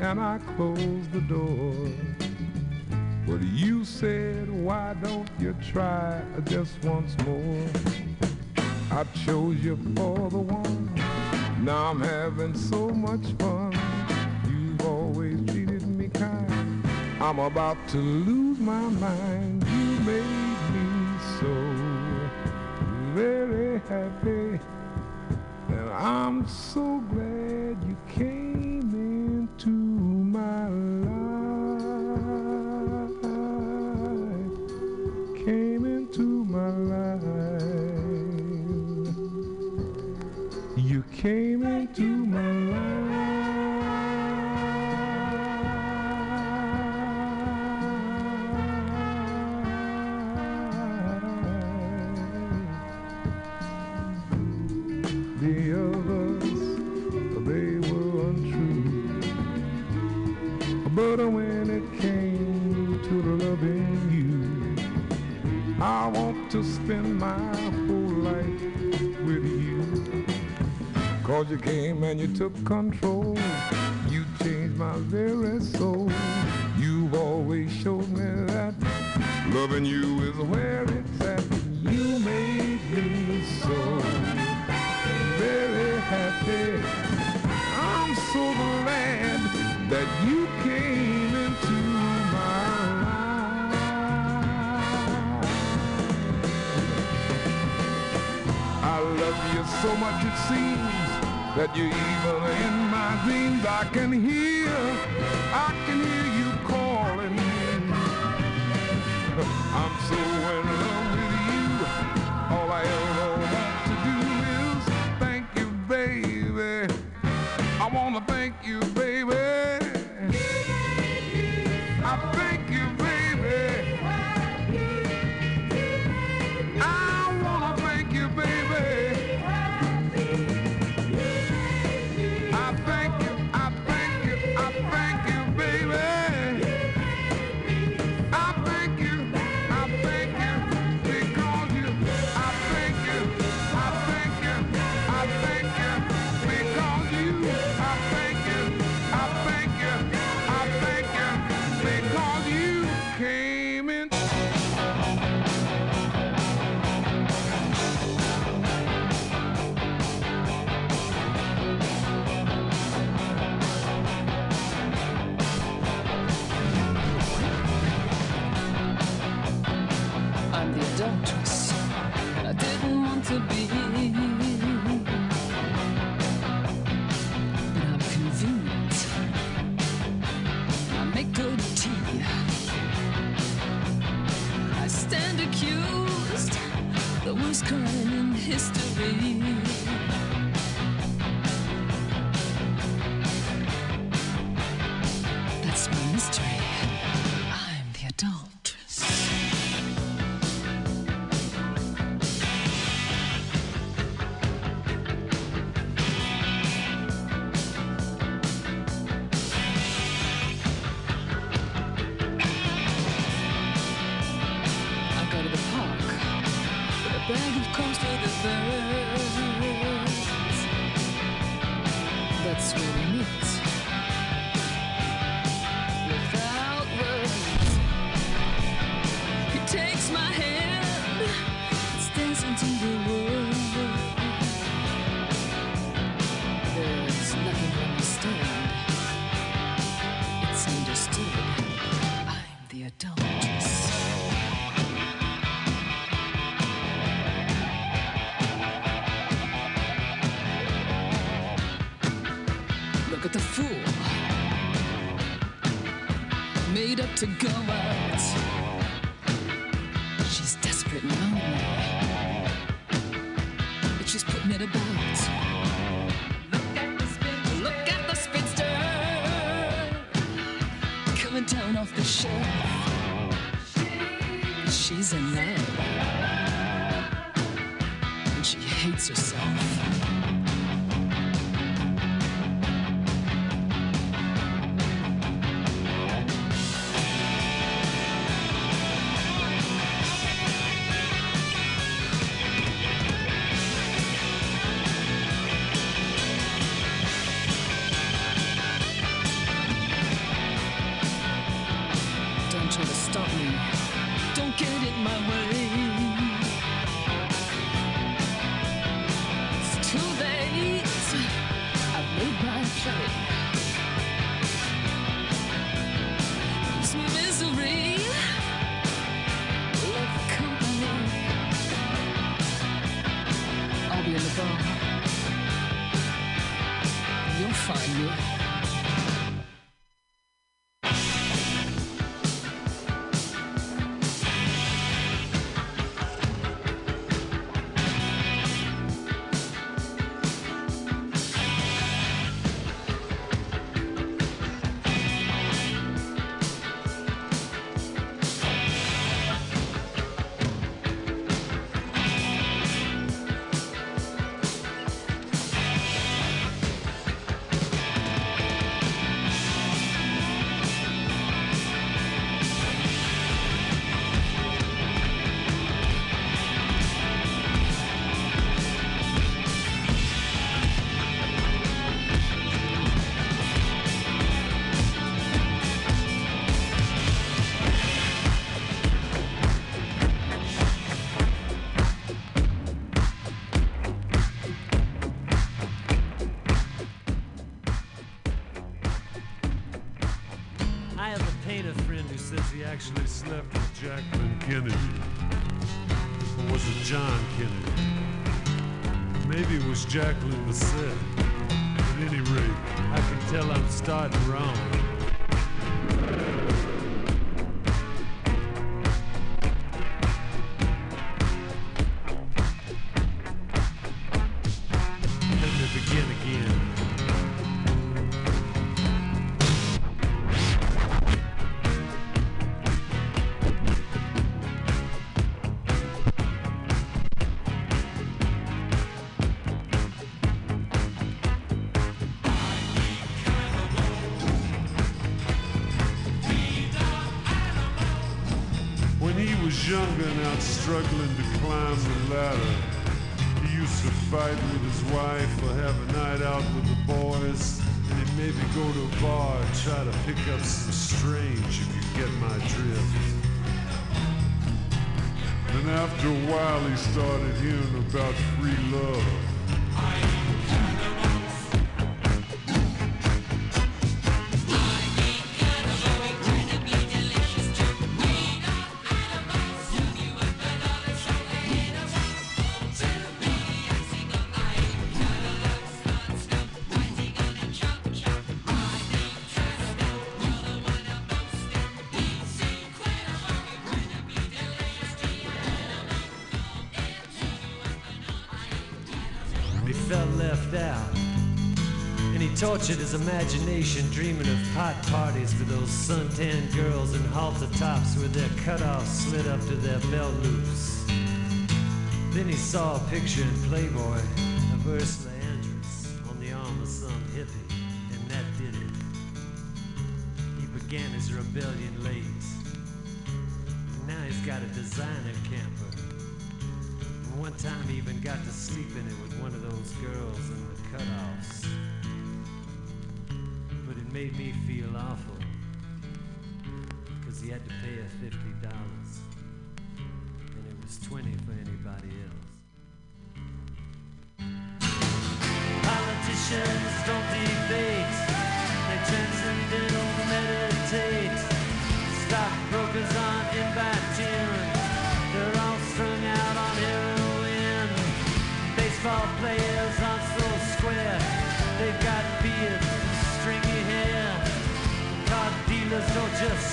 and I closed the door. But you said, why don't you try just once more? I chose you for the one. Now I'm having so much fun. You've always treated me kind. I'm about to lose my mind. Loving you is where it's at. You made me so very happy. I'm so glad that you came into my life. I love you so much it seems that you're even in my dreams. I can hear. I so when. first crime in history. to go Don't get in my way. It's too late. I've made my play. It's misery. Love company. I'll be in the bar. You'll find me. Struggling to climb the ladder, he used to fight with his wife Tortured his imagination, dreaming of pot parties for those suntan girls in halter tops with their cutoffs slid up to their belt loops. Then he saw a picture in Playboy of Ursula Andress on the arm of some hippie, and that did it. He began his rebellion late. And now he's got a designer camper. And one time he even got to sleep in it with one of those girls in the cutoffs made me feel awful because he had to pay a $50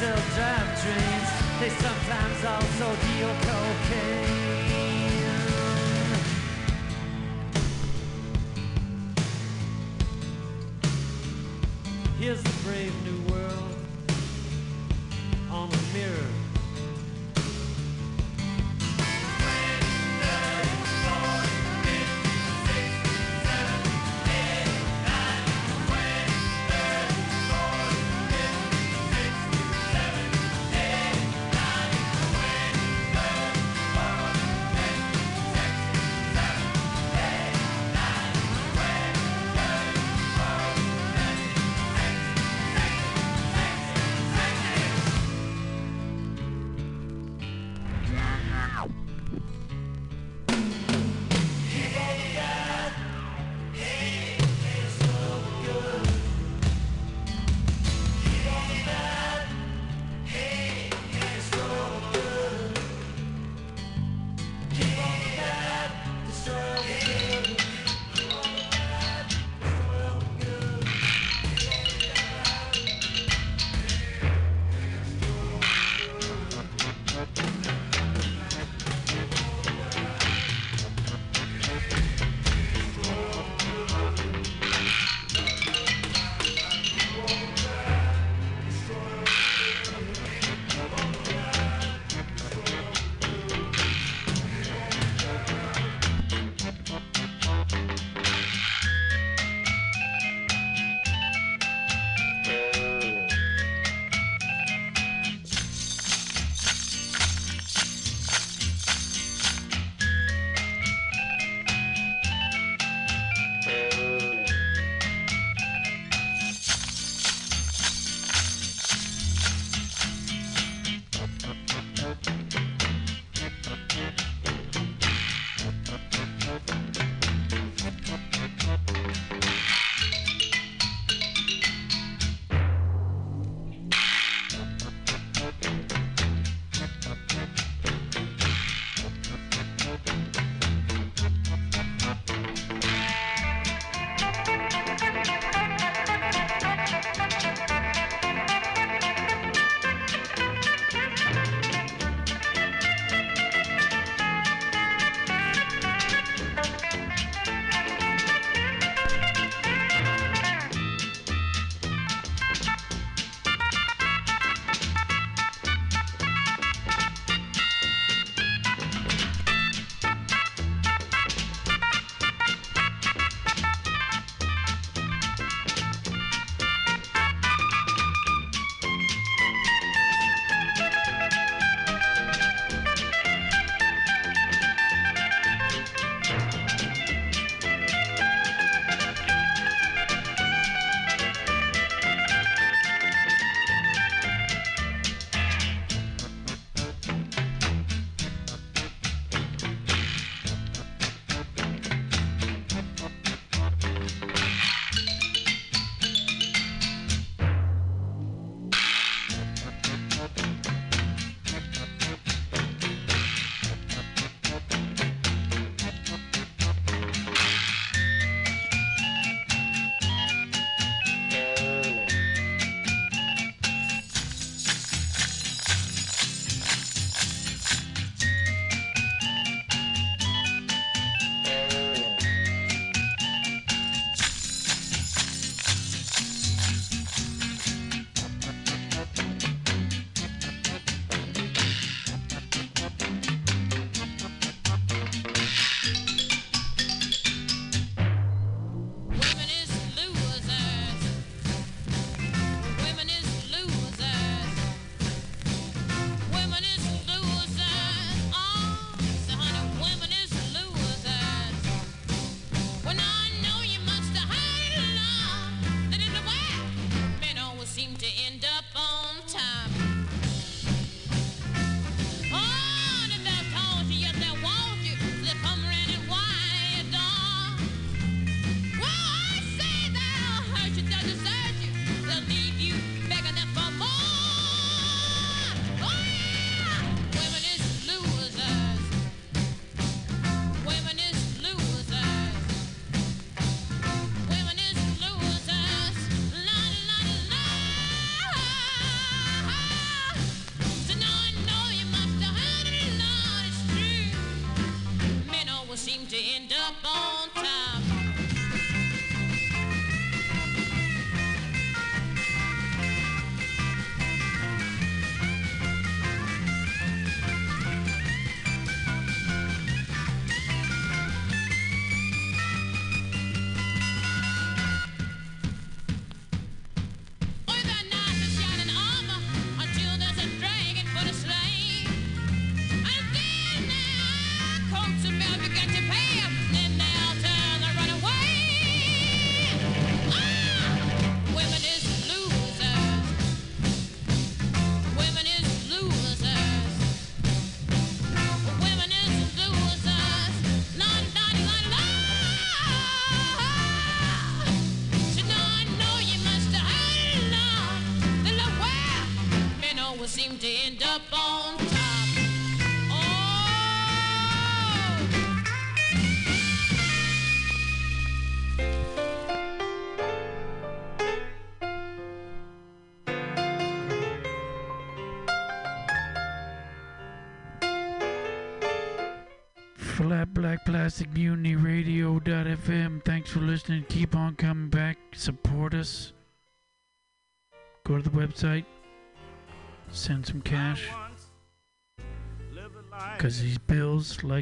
just sell. They sometimes also deal cocaine. Here's the brave new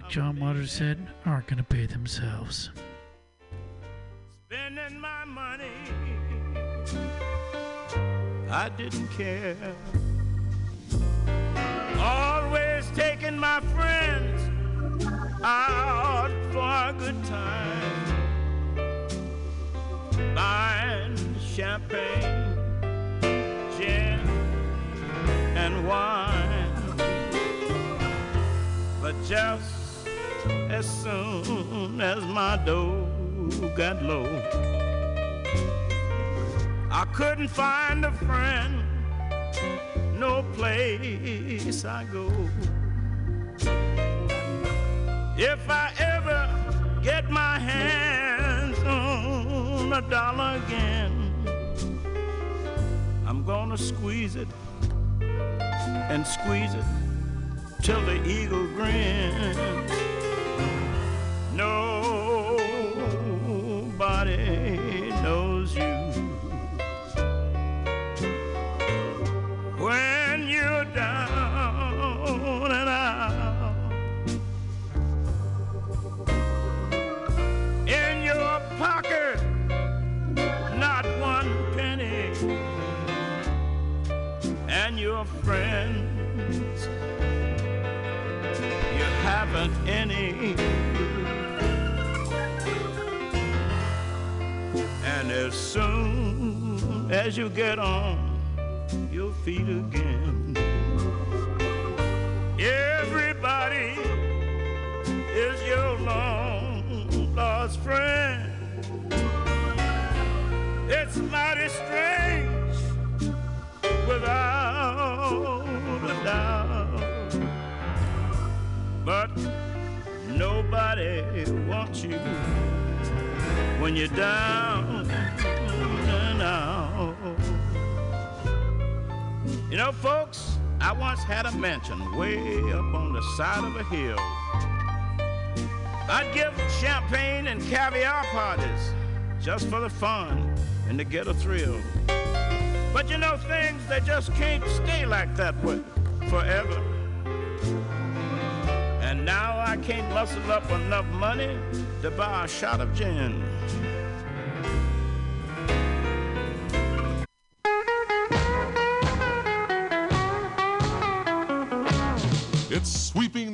John Waters said, aren't going to pay themselves. spending my money. I didn't care. Always taking my friends out for a good time. Buying champagne, gin, and wine. But just as soon as my dough got low, I couldn't find a friend, no place I go. If I ever get my hands on a dollar again, I'm gonna squeeze it and squeeze it till the eagle grins. Nobody knows you when you're down and out. In your pocket, not one penny, and your friends, you haven't And as soon as you get on your feet again, everybody is your long lost friend. It's mighty strange without a doubt. But nobody wants you when you're down and out. You know, folks, I once had a mansion way up on the side of a hill. I'd give champagne and caviar parties just for the fun and to get a thrill. But you know, things, they just can't stay like that forever. And now I can't muscle up enough money to buy a shot of gin.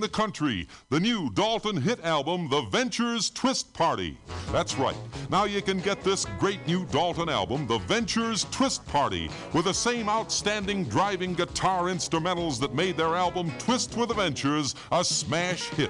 The country. The new Dolton hit album, The Ventures Twist Party. That's right. Now you can get this great new Dolton album, The Ventures Twist Party, with the same outstanding driving guitar instrumentals that made their album Twist with the Ventures a smash hit.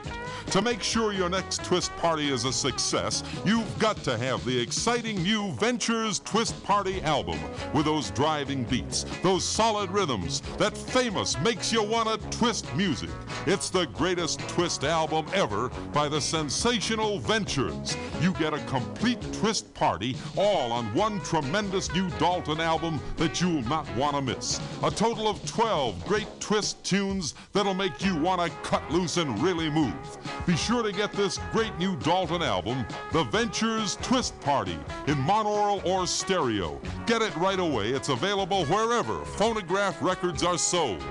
To make sure your next twist party is a success, you've got to have the exciting new Ventures Twist Party album with those driving beats, those solid rhythms, that famous makes you want to twist music. It's the greatest twist album ever by the sensational Ventures. You get a complete twist party all on one tremendous new Dolton album that you'll not want to miss. A total of 12 great twist tunes that'll make you want to cut loose and really move. Be sure to get this great new Dolton album, The Ventures Twist Party, in monaural or stereo. Get it right away. It's available wherever phonograph records are sold.